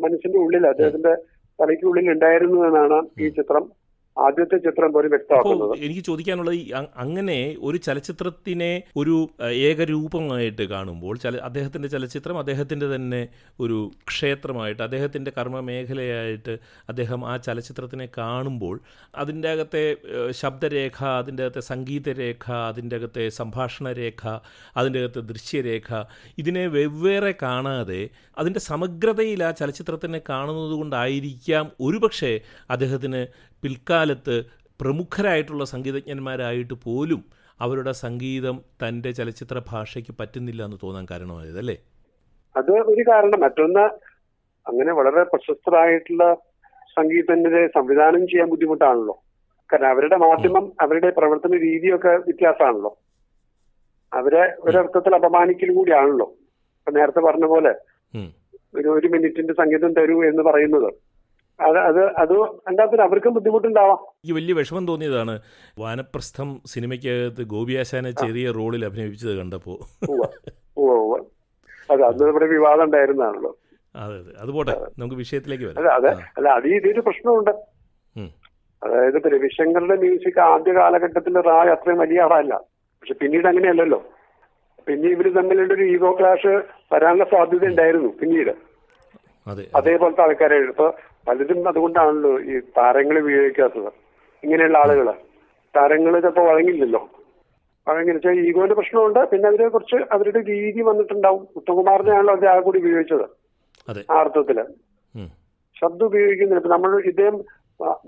മനസ്സിന്റെ ഉള്ളിൽ അദ്ദേഹത്തിന്റെ തലയ്ക്കുള്ളിൽ ഉണ്ടായിരുന്നു എന്നാണ് ഈ ചിത്രം ആദ്യത്തെ ചിത്രം പോലും വ്യക്തമാക്കുന്നത്. എനിക്ക് ചോദിക്കാനുള്ളത് അങ്ങനെ ഒരു ചലച്ചിത്രത്തിനെ ഒരു ഏകരൂപമായിട്ട് കാണുമ്പോൾ അദ്ദേഹത്തിന്റെ ചലച്ചിത്രം അദ്ദേഹത്തിന്റെ തന്നെ ഒരു ക്ഷേത്രമായിട്ട് അദ്ദേഹത്തിന്റെ കർമ്മ മേഖലയായിട്ട് അദ്ദേഹം ആ ചലച്ചിത്രത്തിനെ കാണുമ്പോൾ അതിന്റെ അകത്തെ ശബ്ദരേഖ അതിന്റെ അകത്തെ സംഗീതരേഖ അതിന്റെ അകത്തെ സംഭാഷണ രേഖ അതിന്റെ അകത്തെ ദൃശ്യരേഖ ഇതിനെ വെവ്വേറെ കാണാതെ അതിന്റെ സമഗ്രതയിൽ ആ ചലച്ചിത്രത്തിനെ കാണുന്നത് കൊണ്ടായിരിക്കാം ഒരുപക്ഷെ അദ്ദേഹത്തിന് പിൽക്കാലത്ത് പ്രമുഖരായിട്ടുള്ള സംഗീതജ്ഞന്മാരായിട്ട് പോലും അവരുടെ സംഗീതം തന്റെ ചലച്ചിത്ര ഭാഷയ്ക്ക് പറ്റുന്നില്ല എന്ന് തോന്നാൻ കാരണമായത് അല്ലേ അത് ഒരു കാരണം. മറ്റൊന്ന് അങ്ങനെ വളരെ പ്രശസ്തരായിട്ടുള്ള സംഗീതജ്ഞരെ സംവിധാനം ചെയ്യാൻ ബുദ്ധിമുട്ടാണല്ലോ. കാരണം അവരുടെ മാധ്യമം അവരുടെ പ്രവർത്തന രീതിയൊക്കെ വ്യത്യാസമാണല്ലോ. അവരെ ഒരർത്ഥത്തിൽ അപമാനിക്കൽ കൂടിയാണല്ലോ. ഇപ്പൊ നേരത്തെ പറഞ്ഞ പോലെ ഒരു ഒരു മിനിറ്റിന്റെ സംഗീതം തരൂ എന്ന് പറയുന്നത്. അത് അത് അത് അതിനകത്ത് അവർക്കും ബുദ്ധിമുട്ടുണ്ടാവാം. എനിക്ക് വലിയ വിഷമം തോന്നിയതാണ് വാനപ്രസ്ഥം സിനിമയ്ക്കകത്ത് ഗോപിയാശാനെ ചെറിയ റോളിൽ അഭിനയിപ്പിച്ചത് കണ്ടപ്പോ. അതെ അന്ന് വിവാദം ഉണ്ടായിരുന്നാണല്ലോ. അതെ അതെ. അത് പോട്ടെ നമുക്ക് വിഷയത്തിലേക്ക് വരാം. അതെ. അല്ല അത് ഇതൊരു പ്രശ്നമുണ്ട്. അതായത് രവിശങ്കറിന്റെ മ്യൂസിക് ആദ്യ കാലഘട്ടത്തിൽ റായ് അത്രയും വലിയ ആളല്ല. പക്ഷെ പിന്നീട് അങ്ങനെയല്ലല്ലോ. പിന്നെ ഇവർ തമ്മിലുള്ള ഒരു ഈഗോ ക്ലാഷ് വരാനുള്ള സാധ്യത ഉണ്ടായിരുന്നു പിന്നീട്. അതെ അതേപോലത്തെ ആൾക്കാരെ ഇപ്പൊ പലരും അതുകൊണ്ടാണല്ലോ ഈ താരങ്ങളെ ഉപയോഗിക്കാത്തത്. ഇങ്ങനെയുള്ള ആളുകൾ. താരങ്ങൾ ചിലപ്പോ വഴങ്ങില്ലല്ലോ. വഴങ്ങി ഈഗോന്റെ പ്രശ്നമുണ്ട്. പിന്നെ അവരെ കുറിച്ച് അവരുടെ രീതി വന്നിട്ടുണ്ടാവും. ഉത്തമകുമാറിനെയാണല്ലോ അവരെ ആകെ കൂടി ഉപയോഗിച്ചത്. ആ അർത്ഥത്തിൽ. ശബ്ദം ഉപയോഗിക്കുന്നില്ല. ഇപ്പൊ നമ്മൾ ഇദ്ദേഹം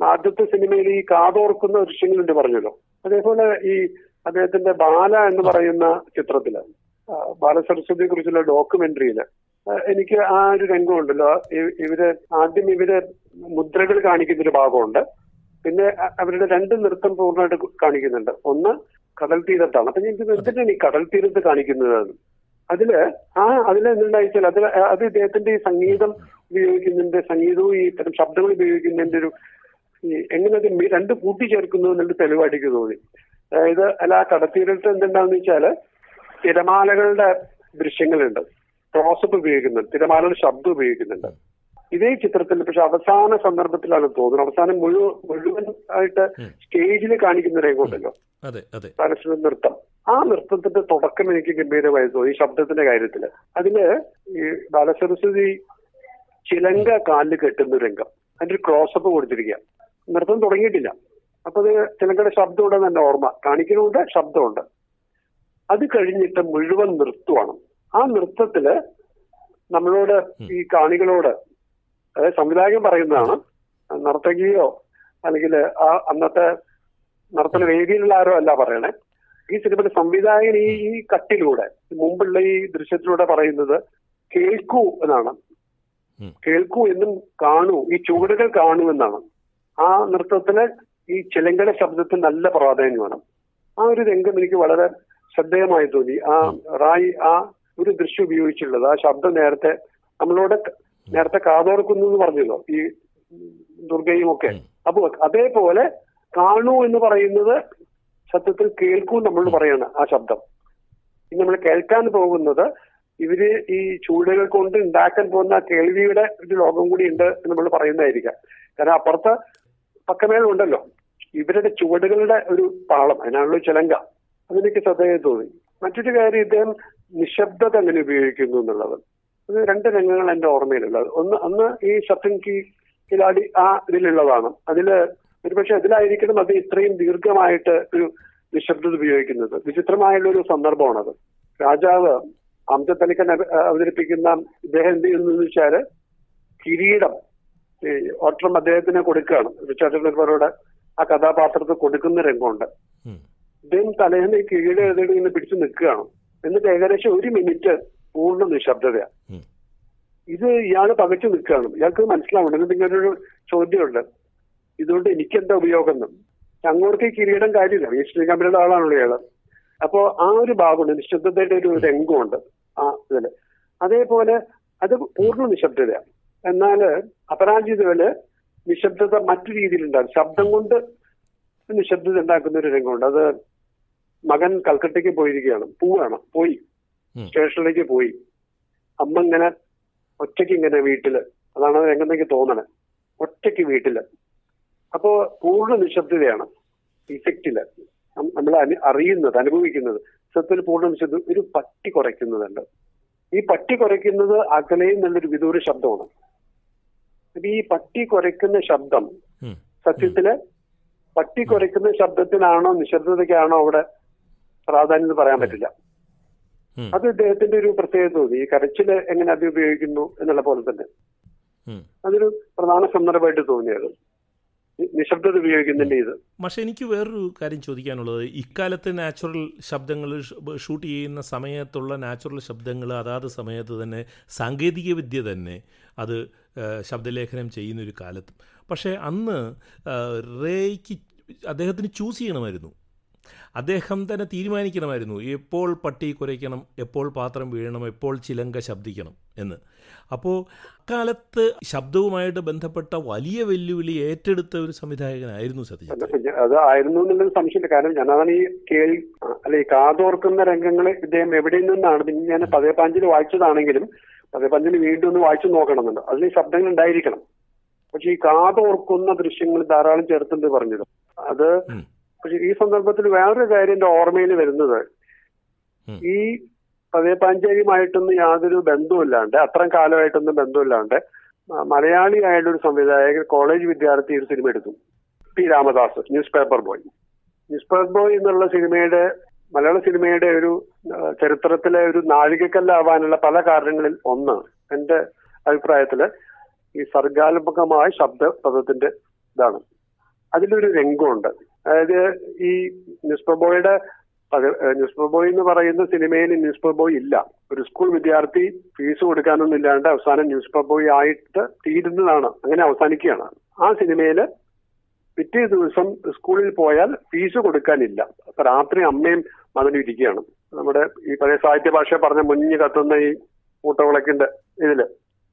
ആദ്യത്തെ സിനിമയിൽ ഈ കാതോർക്കുന്ന ദൃശ്യങ്ങളുണ്ട് പറഞ്ഞല്ലോ. അതേപോലെ ഈ അദ്ദേഹത്തിന്റെ ബാല എന്ന് പറയുന്ന ചിത്രത്തിൽ ബാലസരസ്വതിയെ കുറിച്ചുള്ള ഡോക്യുമെന്ററിയിൽ എനിക്ക് ആ ഒരു രംഗമുണ്ടല്ലോ. ഇവർ ആദ്യം ഇവർ മുദ്രകൾ കാണിക്കുന്ന ഒരു ഭാഗമുണ്ട്. പിന്നെ അവരുടെ രണ്ട് നൃത്തം പൂർണമായിട്ട് കാണിക്കുന്നുണ്ട്. ഒന്ന് കടൽ തീരത്താണ്. അപ്പൊ ഞാൻ എന്തിനാണ് ഈ കടൽ തീരത്ത് കാണിക്കുന്നത്? അതിൽ ആ അതിൽ എന്തുണ്ടായിച്ചാൽ അതിൽ അത് ഇദ്ദേഹത്തിന്റെ ഈ സംഗീതം ഉപയോഗിക്കുന്നതിന്റെ സംഗീതവും ഈ ഇത്തരം ശബ്ദങ്ങൾ ഉപയോഗിക്കുന്നതിന്റെ ഒരു എങ്ങനെ അത് രണ്ട് കൂട്ടിച്ചേർക്കുന്നു എന്നുള്ള തെളിവായിട്ട് തോന്നി. അതായത് അല്ല ആ കടത്തീരത്ത് എന്തുണ്ടാന്ന് വെച്ചാൽ തിരമാലകളുടെ ദൃശ്യങ്ങളുണ്ട്. ക്ലോസപ്പ് ഉപയോഗിക്കുന്നുണ്ട് തിരമാലയുടെ ശബ്ദം ഉപയോഗിക്കുന്നുണ്ട്. ഇതേ ചിത്രത്തിൽ പക്ഷെ അവസാന സന്ദർഭത്തിലാണ് തോന്നുന്നത്. അവസാനം മുഴുവൻ മുഴുവൻ ആയിട്ട് സ്റ്റേജിൽ കാണിക്കുന്ന രംഗമുണ്ടല്ലോ ബാലശ്വര നൃത്തം. ആ നൃത്തത്തിന്റെ തുടക്കം എനിക്ക് ഗംഭീരമായി തോന്നി ഈ ശബ്ദത്തിന്റെ കാര്യത്തിൽ അതിൽ ഈ ബാലസരസ്വതി ചിലങ്ക കാലിൽ കെട്ടുന്ന രംഗം. അതിന്റെ ഒരു ക്ലോസപ്പ് കൊടുത്തിരിക്കുക നൃത്തം തുടങ്ങിയിട്ടില്ല. അപ്പൊ അത് ചിലങ്കയുടെ ശബ്ദം ഉണ്ടെന്ന് എന്റെ ഓർമ്മ. കാണിക്കുന്നുണ്ട് ശബ്ദമുണ്ട്. അത് കഴിഞ്ഞിട്ട് മുഴുവൻ നൃത്തമാണ്. ആ നൃത്തത്തിൽ നമ്മളോട് ഈ കാണികളോട് അതായത് സംവിധായകൻ പറയുന്നതാണ് നർത്തകിയോ അല്ലെങ്കിൽ ആ അന്നത്തെ നർത്തന വേദിയിലുള്ള ആരോ അല്ല പറയണേ. ഈ സിനിമയുടെ സംവിധായകൻ ഈ ഈ കട്ടിലൂടെ മുമ്പുള്ള ഈ ദൃശ്യത്തിലൂടെ പറയുന്നത് കേൾക്കൂ എന്നാണ്. കേൾക്കൂ എന്നും കാണൂ ഈ ചുവടുകൾ കാണൂ എന്നാണ്. ആ നൃത്തത്തിന് ഈ ചിലങ്കട ശബ്ദത്തിന് നല്ല പ്രാധാന്യമാണ്. ആ ഒരു രംഗം എനിക്ക് വളരെ ശ്രദ്ധേയമായി തോന്നി. ആ റായി ആ ഒരു ദൃശ്യം ഉപയോഗിച്ചിട്ടുള്ളത്. ആ ശബ്ദം നേരത്തെ നമ്മളോട് നേരത്തെ കാതോർക്കുന്നു എന്ന് പറഞ്ഞല്ലോ ഈ ദുർഗയും ഒക്കെ. അപ്പൊ അതേപോലെ കാണൂ എന്ന് പറയുന്നത് സത്യത്തിൽ കേൾക്കൂ നമ്മൾ പറയാണ് ആ ശബ്ദം. ഇനി നമ്മൾ കേൾക്കാൻ പോകുന്നത് ഇവർ ഈ ചൂടുകൾ കൊണ്ട് ഉണ്ടാക്കാൻ പോകുന്ന കേൾവിയുടെ ഒരു ലോകം കൂടി ഉണ്ട് എന്ന് നമ്മൾ പറയുന്നതായിരിക്കാം. കാരണം അപ്പുറത്ത് പക്കമേളുണ്ടല്ലോ ഇവരുടെ ചുവടുകളുടെ ഒരു പാളം അതിനാണല്ലോ ചിലങ്ക. അതിനൊക്കെ ശ്രദ്ധേയം തോന്നി മറ്റൊരു കാര്യം ഇദ്ദേഹം നിശബ്ദത എങ്ങനെ ഉപയോഗിക്കുന്നു എന്നുള്ളത്. അത് രണ്ട് രംഗങ്ങൾ എന്റെ ഓർമ്മയിലുള്ളത് ഒന്ന് അന്ന് ഈ ഷട്ടിൻ കി കിലാടി ആ ഇതിലുള്ളതാണ്. അതിൽ ഒരുപക്ഷെ അതിലായിരിക്കണം അത് ഇത്രയും ദീർഘമായിട്ട് ഒരു നിശബ്ദത ഉപയോഗിക്കുന്നത്. വിചിത്രമായുള്ള ഒരു സന്ദർഭമാണത്. രാജാവ് അംജത്തലിക്കൻ അവതരിപ്പിക്കുന്ന ഇദ്ദേഹം എന്ത് ചെയ്യുന്നു വെച്ചാൽ കിരീടം ഈ ഓട്ടം അദ്ദേഹത്തിന് കൊടുക്കുകയാണ്. റിച്ചാർഡ് ആ കഥാപാത്രത്തെ കൊടുക്കുന്ന രംഗമുണ്ട്. അദ്ദേഹം ഇദ്ദേഹം തലേന്ന് കിരീടം എഴുതിയിട്ട് ഇങ്ങനെ പിടിച്ചു നിൽക്കുകയാണ്. എന്നിട്ട് ഏകദേശം ഒരു മിനിറ്റ് പൂർണ നിശബ്ദതയാണ് ഇത് ഇയാൾ പകച്ചു നിൽക്കുകയാണ്. ഇയാൾക്ക് മനസ്സിലാവണം ഇങ്ങനെ ഒരു ചോദ്യമുണ്ട്. ഇതുകൊണ്ട് എനിക്കെന്താ ഉപയോഗം? എന്ന് അങ്ങോട്ട് ഈ കിരീടം കാര്യമില്ല. ഈ ശ്രീകമ്പനിയുടെ ആളാണല്ലോ ഇയാൾ. അപ്പോ ആ ഒരു ഭാഗമുണ്ട്. നിശബ്ദതയുടെ ഒരു രംഗമുണ്ട്. ആ ഇതിൽ. അതേപോലെ അത് പൂർണ നിശബ്ദതയാണ് എന്നാൽ അപരാജിതയിൽ നിശബ്ദത മറ്റു രീതിയിലുണ്ടാകും. ശബ്ദം കൊണ്ട് നിശബ്ദത ഉണ്ടാക്കുന്ന ഒരു രംഗമുണ്ട്. അത് മകൻ കൽക്കട്ടയ്ക്ക് പോയിരിക്കുകയാണ്. പോവാണ്. പോയി. സ്റ്റേഷനിലേക്ക് പോയി. അമ്മ ഇങ്ങനെ ഒറ്റയ്ക്ക് ഇങ്ങനെ വീട്ടിൽ. അതാണ് എങ്ങനെയൊക്കെ രംഗത്തേക്ക് തോന്നണേ. ഒറ്റയ്ക്ക് വീട്ടിൽ. അപ്പോ പൂർണ നിശബ്ദതയാണ് ഇഫക്റ്റിൽ. നമ്മൾ അറിയുന്നത് അനുഭവിക്കുന്നത്. സത്യത്തിൽ പൂർണ നിശബ്ദ ഒരു പട്ടി കുറയ്ക്കുന്നതുണ്ട്. ഈ പട്ടി കുറയ്ക്കുന്നത് അകലെയും നല്ലൊരു വിദൂര ശബ്ദമാണ്. അപ്പൊ ഈ പട്ടി കുറയ്ക്കുന്ന ശബ്ദം. സത്യത്തിൽ പട്ടി കുറയ്ക്കുന്ന ശബ്ദത്തിനാണോ നിശബ്ദതയ്ക്കാണോ അവിടെ പ്രാധാന്യം എന്ന് പറയാൻ പറ്റില്ല. അത് ഇദ്ദേഹത്തിന്റെ ഒരു പ്രത്യേകത തോന്നി. ഈ കരച്ചിൽ എങ്ങനെ അത് ഉപയോഗിക്കുന്നു എന്നുള്ള പോലെ തന്നെ. അതൊരു പ്രധാന സന്ദർഭമായിട്ട് തോന്നിയത്. നിശബ്ദത ഉപയോഗിക്കുന്നതിന്റെ ഇത്. പക്ഷെ എനിക്ക് വേറൊരു കാര്യം ചോദിക്കാനുള്ളത്. ഇക്കാലത്ത് നാച്ചുറൽ ശബ്ദങ്ങൾ ഷൂട്ട് ചെയ്യുന്ന സമയത്തുള്ള നാച്ചുറൽ ശബ്ദങ്ങൾ അതാത് സമയത്ത് തന്നെ സാങ്കേതിക വിദ്യ തന്നെ അത് ശബ്ദലേഖനം ചെയ്യുന്ന ഒരു കാലത്ത്. പക്ഷേ അന്ന് റേക്ക് അദ്ദേഹത്തിന് ചൂസ് ചെയ്യണമായിരുന്നു. അദ്ദേഹം തന്നെ തീരുമാനിക്കണമായിരുന്നു എപ്പോൾ പട്ടി കുരയ്ക്കണം എപ്പോൾ പാത്രം വീഴണം എപ്പോൾ ചിലങ്ക ശബ്ദിക്കണം എന്ന്. അപ്പോൾ അക്കാലത്ത് ശബ്ദവുമായിട്ട് ബന്ധപ്പെട്ട വലിയ വെല്ലുവിളി ഏറ്റെടുത്ത ഒരു സംവിധായകനായിരുന്നു സത്യജിത്ത്. അത് ആയിരുന്നു എന്നുള്ളത് സംശയമില്ല. കാരണം ഞാൻ ഈ കേൾ അല്ലെ ഈ കാതോർക്കുന്ന രംഗങ്ങൾ ഇദ്ദേഹം എവിടെ നിന്നാണ് പിന്നെ ഞാൻ പതേ പാഞ്ചിൽ വായിച്ചതാണെങ്കിലും പതേ പാഞ്ചിൽ വീണ്ടും ഒന്ന് വായിച്ചു നോക്കണമെന്നുണ്ട്. അതിൽ ഈ ശബ്ദങ്ങൾ ഉണ്ടായിരിക്കണം. പക്ഷെ ഈ കാതോർക്കുന്ന ദൃശ്യങ്ങൾ ധാരാളം ചേർത്തുണ്ട് പറഞ്ഞത്. അത്. പക്ഷെ ഈ സന്ദർഭത്തിൽ വേറൊരു കാര്യം എന്റെ ഓർമ്മയിൽ വരുന്നത്. ഈ പതിയെ പതേപാഞ്ചേരിയുമായിട്ടൊന്നും യാതൊരു ബന്ധമില്ലാണ്ട് അത്രയും കാലമായിട്ടൊന്നും ബന്ധമില്ലാണ്ട് മലയാളി ആയിട്ടൊരു ഒരു സംവിധായകൻ കോളേജ് വിദ്യാർത്ഥി ഒരു സിനിമ എടുത്തു. P. Ramadas newspaper boy. Newspaper boy എന്നുള്ള സിനിമയുടെ മലയാള സിനിമയുടെ ഒരു ചരിത്രത്തിലെ ഒരു നാഴികക്കല്ലാവാനുള്ള പല കാരണങ്ങളിൽ ഒന്ന് എന്റെ അഭിപ്രായത്തിൽ ഈ സർഗാത്മകമായ ശബ്ദ പദത്തിന്റെ ഇതാണ്. അതിലൊരു രംഗമുണ്ട്. അതായത് ഈ ന്യൂസ് ബോയുടെ ന്യൂസ് ബോയ് എന്ന് പറയുന്ന സിനിമയിൽ ന്യൂസ് ബോയ് ഇല്ല. ഒരു സ്കൂൾ വിദ്യാർത്ഥി ഫീസ് കൊടുക്കാനൊന്നും ഇല്ലാണ്ട് അവസാനം ന്യൂസ് ബോയ് ആയിട്ട് തീരുന്നതാണ്. അങ്ങനെ അവസാനിക്കുകയാണ്. ആ സിനിമയിൽ പിറ്റേ ദിവസം സ്കൂളിൽ പോയാൽ ഫീസ് കൊടുക്കാനില്ല. അപ്പൊ രാത്രി അമ്മയും മകനും ഇരിക്കുകയാണ്. നമ്മുടെ ഈ പഴയ സാഹിത്യ ഭാഷ പറഞ്ഞ മുഞ്ഞ് കത്തുന്ന ഈ കൂട്ടവിളക്കിന്റെ ഇതിൽ.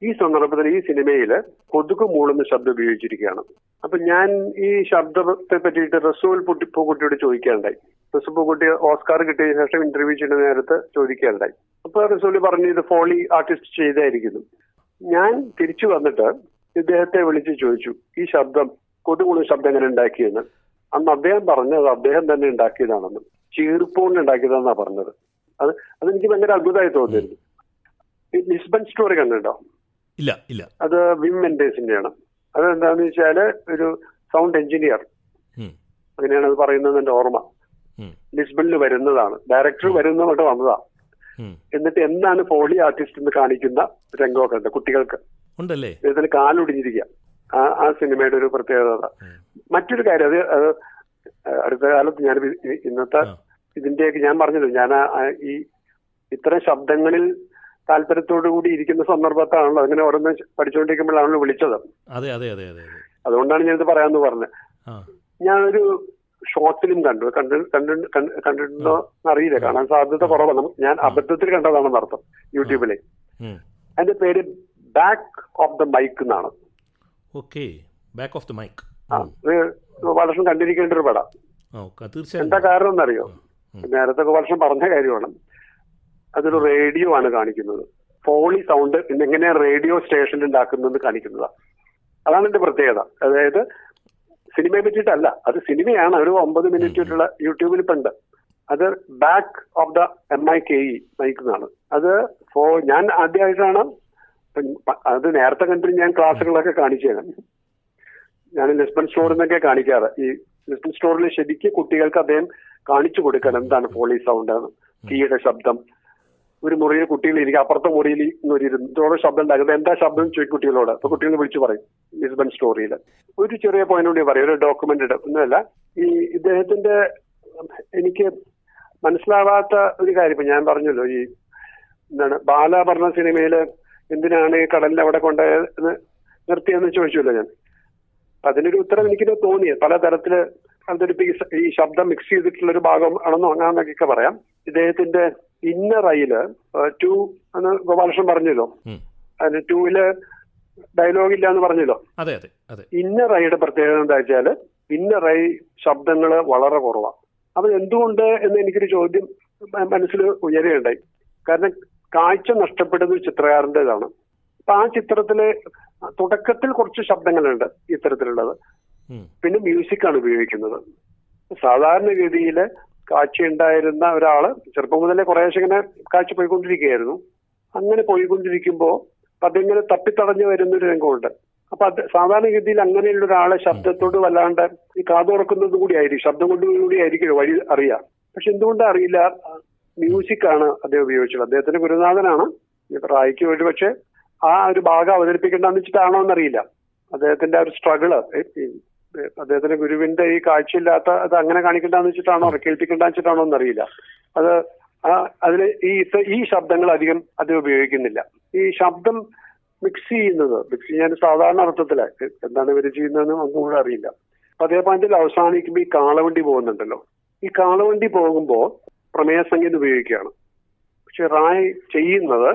ഈ സന്ദർഭത്തിൽ ഈ സിനിമയിൽ കൊതുക് മൂളുന്ന ശബ്ദം ഉപയോഗിച്ചിരിക്കുകയാണ്. അപ്പൊ ഞാൻ ഈ ശബ്ദത്തെ പറ്റിയിട്ട് റസൂൽ പുട്ടി പൂക്കുട്ടിയോട് ചോദിക്കാണ്ടായി റസൂൽ പൂക്കുട്ടി ഓസ്കാർ കിട്ടിയ ശേഷം ഇന്റർവ്യൂ ചെയ്യുന്ന നേരത്ത് ചോദിക്കാണ്ടായി അപ്പൊ റസൂൽ പറഞ്ഞു ഇത് ഫോളി ആർട്ടിസ്റ്റ് ചെയ്തായിരിക്കുന്നു. ഞാൻ തിരിച്ചു വന്നിട്ട് ഇദ്ദേഹത്തെ വിളിച്ച് ചോദിച്ചു ഈ ശബ്ദം കൊതുകുള്ള ശബ്ദം എങ്ങനെ ഉണ്ടാക്കിയെന്ന്? അന്ന് അദ്ദേഹം പറഞ്ഞത് അദ്ദേഹം തന്നെ ഉണ്ടാക്കിയതാണെന്ന്. ചീർപ്പുകൊണ്ട് ഉണ്ടാക്കിയതാണെന്നാ പറഞ്ഞത്. അത് അതെനിക്ക് ഭയങ്കര അത്ഭുതമായി തോന്നിയിരുന്നു. ലിസ്ബൺ സ്റ്റോറി കണ്ടിട്ടുണ്ടോ? ഇല്ല ഇല്ല. അത് വിം മെന്റേഴ്സിന്റെയാണ് അതെന്താന്ന് വെച്ചാൽ ഒരു സൗണ്ട് എഞ്ചിനീയർ അങ്ങനെയാണ് അത് പറയുന്നത് എന്റെ ഓർമ്മ. ലിസ്ബണിൽ വരുന്നതാണ്. ഡയറക്ടർ വരുന്നതുകൊണ്ട് വന്നതാ. എന്നിട്ട് എന്താണ് ഫോളി ആർട്ടിസ്റ്റ് എന്ന് കാണിക്കുന്ന രംഗമൊക്കെ ഉണ്ട് കുട്ടികൾക്ക്. ഉണ്ടല്ലേ? ഇതിന് കാലൊടിഞ്ഞിരിക്കുക ആ ആ സിനിമയുടെ ഒരു പ്രത്യേകത. മറ്റൊരു കാര്യം അത് അടുത്ത കാലത്ത് ഞാൻ ഇന്നത്തെ. ഇതിന്റെയൊക്കെ ഞാൻ പറഞ്ഞല്ലോ ഞാൻ ഈ ഇത്തരം ശബ്ദങ്ങളിൽ താല്പര്യത്തോടു കൂടി ഇരിക്കുന്ന സന്ദർഭത്താണല്ലോ അങ്ങനെ ഓരോന്ന് പഠിച്ചുകൊണ്ടിരിക്കുമ്പോഴാണല്ലോ വിളിച്ചത്. അതെ അതെ അതെ അതെ അതെ. അതുകൊണ്ടാണ് ഞാനിത് പറയാമെന്ന് പറഞ്ഞത് ഞാനൊരു ഷോർട്ട് ഫിലിം കണ്ടു കണ്ടു കണ്ടു കണ്ടിട്ടുണ്ടോ അറിയില്ല. കാണാൻ സാധ്യത കുറവാണ്. ഞാൻ അബദ്ധത്തിൽ കണ്ടതാണെന്ന് അർത്ഥം യൂട്യൂബിലെ. അതിന്റെ പേര് ബാക്ക് ഓഫ് ദ മൈക്ക് എന്നാണ്. Okay. Back off the mic വർഷം കണ്ടിരിക്കേണ്ട ഒരു പടം. എന്താ കാരണം എന്നറിയോ നേരത്തെ വർഷം പറഞ്ഞ കാര്യമാണ്. അതൊരു റേഡിയോ ആണ് കാണിക്കുന്നത്. ഫോണി സൗണ്ട് പിന്നെ എങ്ങനെയാണ് റേഡിയോ സ്റ്റേഷൻ ഉണ്ടാക്കുന്നത് കാണിക്കുന്നതാണ് അതാണ് എന്റെ പ്രത്യേകത. അതായത് സിനിമയെ പറ്റിയിട്ടല്ല അത് സിനിമയാണ്. ഒരു ഒമ്പത് മിനിറ്റിട്ടുള്ള യൂട്യൂബിൽ ഇപ്പൊ ഉണ്ട് അത് back off the M I K E നയിക്കുന്നതാണ് അത് ഫോ ഞാൻ ആദ്യമായിട്ടാണ് അത് നേരത്തെ കണ്ടിട്ട് ഞാൻ ക്ലാസ്സുകളൊക്കെ കാണിച്ചു ഞാൻ ലിസ്ബൺ സ്റ്റോറിൽ നിന്നൊക്കെ കാണിക്കാറ്. ഈ ലിസ്ബൺ സ്റ്റോറിൽ ശരിക്കും കുട്ടികൾക്ക് അദ്ദേഹം കാണിച്ചു കൊടുക്കണം എന്താണ് ഫോളി സൗണ്ട് തീയുടെ ശബ്ദം ഒരു മുറിയിൽ കുട്ടികൾ ഇരിക്കുക അപ്പുറത്തെ മുറിയിൽ ഒരു ശബ്ദം ഉണ്ടാക്കുന്നത് എന്താ ശബ്ദം ചോദിക്കും കുട്ടികളോട്. അപ്പൊ കുട്ടികൾ വിളിച്ചു പറയും. ലിസ്ബൺ സ്റ്റോറിയിൽ ഒരു ചെറിയ പോയിന്റ് കൂടി പറയും. ഒരു ഡോക്യുമെന്റ് ഒന്നുമല്ല. ഈ ഇദ്ദേഹത്തിന്റെ എനിക്ക് മനസ്സിലാവാത്ത ഒരു കാര്യം ഇപ്പൊ ഞാൻ പറഞ്ഞല്ലോ. ഈ എന്താണ് ബാല പറഞ്ഞ സിനിമയിൽ എന്തിനാണ് ഈ കടലിൽ അവിടെ കൊണ്ടുപോയത് നിർത്തിയെന്ന് ചോദിച്ചല്ലോ ഞാൻ. അതിനൊരു ഉത്തരം എനിക്ക് തോന്നിയത്. പലതരത്തിൽ അവതരിപ്പിക്ക ഈ ശബ്ദം മിക്സ് ചെയ്തിട്ടുള്ള ഒരു ഭാഗം ആണെന്നോ അങ്ങനെന്നൊക്കെ പറയാം. ഇദ്ദേഹത്തിന്റെ ഇന്നർ ഐയിൽ ടു എന്ന് ഗോപാലകൃഷ്ണൻ പറഞ്ഞല്ലോ. അതിന് ടൂവിൽ ഡയലോഗ് ഇല്ല എന്ന് പറഞ്ഞല്ലോ. അതെ അതെ അതെ. ഇന്നർ ഐയുടെ പ്രത്യേകത എന്താ വെച്ചാൽ ഇന്നർ ഐ ശബ്ദങ്ങൾ വളരെ കുറവാണ് അത് എന്തുകൊണ്ട് എന്ന് എനിക്കൊരു ചോദ്യം മനസ്സിൽ ഉയരുകയുണ്ടായി. കാരണം കാഴ്ച നഷ്ടപ്പെടുന്ന ഒരു ചിത്രകാരന്റെതാണ്. അപ്പൊ ആ ചിത്രത്തിലെ തുടക്കത്തിൽ കുറച്ച് ശബ്ദങ്ങളുണ്ട് ഇത്തരത്തിലുള്ളത്. പിന്നെ മ്യൂസിക് ആണ് ഉപയോഗിക്കുന്നത്. സാധാരണഗതിയിൽ കാഴ്ചയുണ്ടായിരുന്ന ഒരാൾ ചെറുപ്പം മുതലേ കുറേശ്ശെ ഇങ്ങനെ കാഴ്ച പോയിക്കൊണ്ടിരിക്കുകയായിരുന്നു. അങ്ങനെ പോയിക്കൊണ്ടിരിക്കുമ്പോൾ അതിങ്ങനെ തപ്പിത്തടഞ്ഞു വരുന്ന ഒരു രംഗമുണ്ട്. അപ്പൊ അത് സാധാരണഗതിയിൽ അങ്ങനെയുള്ള ഒരാളെ ശബ്ദത്തോട് വല്ലാണ്ട് ഈ കാതുറക്കുന്നത് കൂടി ആയിരിക്കും ശബ്ദം കൊണ്ട് കൂടി ആയിരിക്കും വഴി അറിയാം. പക്ഷെ എന്തുകൊണ്ടാ അറിയില്ല. മ്യൂസിക് ആണ് അദ്ദേഹം ഉപയോഗിച്ചത്. അദ്ദേഹത്തിന്റെ ഗുരുനാഥനാണ്. റായിക്ക് ഒരു പക്ഷെ ആ ഒരു ഭാഗം അവതരിപ്പിക്കേണ്ടെന്ന് വെച്ചിട്ടാണോ എന്നറിയില്ല. അദ്ദേഹത്തിന്റെ ആ ഒരു സ്ട്രഗിൾ അദ്ദേഹത്തിന്റെ ഗുരുവിന്റെ ഈ കാഴ്ചയില്ലാത്ത അത് അങ്ങനെ കാണിക്കണ്ടെന്ന് വെച്ചിട്ടാണോ കേൾപ്പിക്കണ്ടെന്ന് വെച്ചിട്ടാണോ എന്നറിയില്ല. അത് ആ അതിൽ ഈ ഈ ശബ്ദങ്ങൾ അധികം അത് ഉപയോഗിക്കുന്നില്ല. ഈ ശബ്ദം മിക്സ് ചെയ്യുന്നത് മിക്സ് ചെയ്യാൻ സാധാരണ അർത്ഥത്തിൽ. എന്താണ് ഇവർ ചെയ്യുന്നതെന്ന് ഒന്നും കൂടെ അറിയില്ല. അപ്പൊ അതേ പോയിന്റിൽ അവസാനിക്കുമ്പോൾ ഈ കാളവണ്ടി പോകുന്നുണ്ടല്ലോ. ഈ കാളവണ്ടി പോകുമ്പോൾ പ്രമേയ സംഗീതം ഉപയോഗിക്കുകയാണ്. പക്ഷെ റായ് ചെയ്യുന്നത്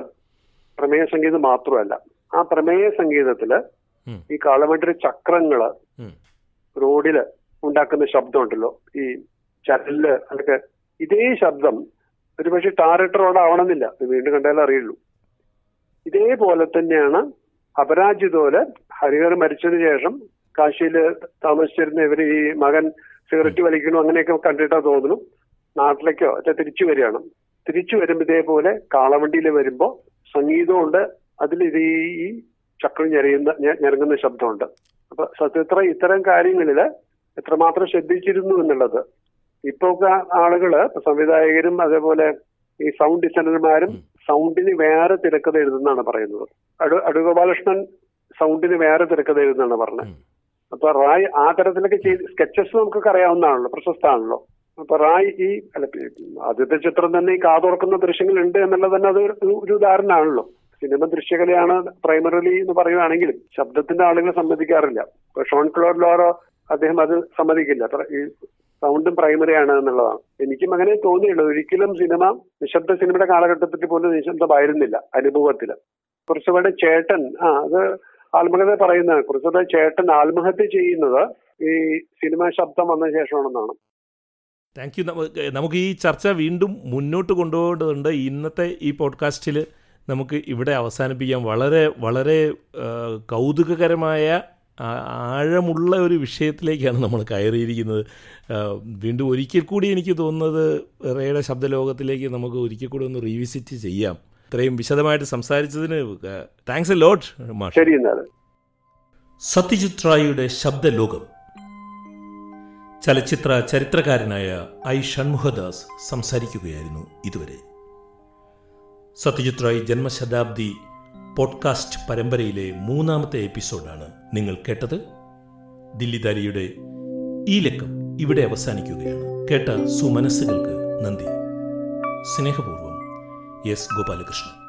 പ്രമേയ സംഗീതം മാത്രമല്ല. ആ പ്രമേയ സംഗീതത്തിൽ ഈ കാളവണ്ടിയുടെ ചക്രങ്ങൾ റോഡിൽ ഉണ്ടാക്കുന്ന ശബ്ദം ഉണ്ടല്ലോ ഈ ചരലിൽ അതൊക്കെ. ഇതേ ശബ്ദം ഒരു പക്ഷേ ടാറിട്ട് റോഡ് ആവണമെന്നില്ല വീണ്ടും കണ്ടാലേ അറിയുള്ളൂ. ഇതേപോലെ തന്നെയാണ് അപരാജിതോൽ ഹരിഹർ മരിച്ചതിന് ശേഷം കാശിയിൽ താമസിച്ചിരുന്ന ഇവർ ഈ മകൻ സിഗരറ്റ് വലിക്കണോ അങ്ങനെയൊക്കെ കണ്ടിട്ടാ തോന്നുന്നു. നാട്ടിലേക്കോ ഒക്കെ തിരിച്ചു വരികയാണ്. തിരിച്ചു വരുമ്പോ ഇതേപോലെ കാളവണ്ടിയിൽ വരുമ്പോ സംഗീതമുണ്ട്. അതിൽ ഇത് ഈ ചക്രം ഞെറിയുന്ന ഞെ- ഞെരങ്ങുന്ന ശബ്ദമുണ്ട്. അപ്പൊ സത്യത്ര ഇത്തരം കാര്യങ്ങളിൽ എത്രമാത്രം ശ്രദ്ധിച്ചിരുന്നു എന്നുള്ളത്. ഇപ്പൊ ആളുകൾ സംവിധായകരും അതേപോലെ ഈ സൗണ്ട് ഡിസൈനർമാരും സൗണ്ടിന് വേറെ തിരക്കഥ എഴുതുന്നതാണ് പറയുന്നത്. അടു അടുഗോപാലകൃഷ്ണൻ സൗണ്ടിന് വേറെ തിരക്കഥ എഴുതുന്നതാണ് പറഞ്ഞത്. അപ്പൊ റായ് ആ തരത്തിലൊക്കെ ചെയ്ത് സ്കെച്ചസ് നമുക്കൊക്കെ അറിയാവുന്നതാണല്ലോ പ്രശസ്തമാണല്ലോ. അപ്പൊ റായ് ഈ അല്ല ആദ്യത്തെ ചിത്രം തന്നെ ഈ കാതോർക്കുന്ന ദൃശ്യങ്ങൾ ഉണ്ട് എന്നുള്ളത് തന്നെ അത് ഒരു ഉദാഹരണമാണല്ലോ. സിനിമ ദൃശ്യകലയാണ് പ്രൈമറിലി എന്ന് പറയുകയാണെങ്കിലും ശബ്ദത്തിന്റെ ആളുകൾ സമ്മതിക്കാറില്ല ഷോൺ ക്ലോഡ് ലോറോ അദ്ദേഹം അത് സമ്മതിക്കില്ല. ഈ സൗണ്ടും പ്രൈമറി ആണ് എന്നുള്ളതാണ്. എനിക്കും അങ്ങനെ തോന്നിയുള്ളൂ ഒരിക്കലും സിനിമ നിശബ്ദ സിനിമയുടെ കാലഘട്ടത്തിൽ പോലും നിശബ്ദമായിരുന്നില്ല അനുഭവത്തിൽ. കുറച്ചുകൂടെ ചേട്ടൻ ആ അത് ആത്മകഥ പറയുന്നതാണ്. കുറച്ചുകൂടെ ചേട്ടൻ ആത്മഹത്യ ചെയ്യുന്നത് ഈ സിനിമ ശബ്ദം വന്ന ശേഷമാണെന്നാണ്. Thank you. നമുക്ക് ഈ ചർച്ച വീണ്ടും മുന്നോട്ട് കൊണ്ടുപോകേണ്ടതുണ്ട്. ഇന്നത്തെ ഈ പോഡ്കാസ്റ്റിൽ നമുക്ക് ഇവിടെ അവസാനിപ്പിക്കാം. വളരെ വളരെ കൗതുകകരമായ ആഴമുള്ള ഒരു വിഷയത്തിലേക്കാണ് നമ്മൾ കയറിയിരിക്കുന്നത്. വീണ്ടും ഒരിക്കൽ കൂടി എനിക്ക് തോന്നുന്നത് റേയുടെ ശബ്ദലോകത്തിലേക്ക് നമുക്ക് ഒരിക്കൽ കൂടി ഒന്ന് റീവിസിറ്റ് ചെയ്യാം. ഇത്രയും വിശദമായിട്ട് സംസാരിച്ചതിന് താങ്ക്സ് എ ലോട്ട് മാഷ്. ശരി സത്യജിത് റായിയുടെ ശബ്ദലോകം. ചലച്ചിത്ര ചരിത്രകാരനായ ഐ ഷൺമുഖദാസ് സംസാരിക്കുകയായിരുന്നു ഇതുവരെ. സത്യജിത് റായ് ജന്മശതാബ്ദി പോഡ്കാസ്റ്റ് പരമ്പരയിലെ മൂന്നാമത്തെ എപ്പിസോഡാണ് നിങ്ങൾ കേട്ടത്. ദില്ലിദാരിയുടെ ഈ ലക്കം ഇവിടെ അവസാനിക്കുകയാണ്. കേട്ട സുമനസ്സുകൾക്ക് നന്ദി. സ്നേഹപൂർവം എസ് ഗോപാലകൃഷ്ണൻ.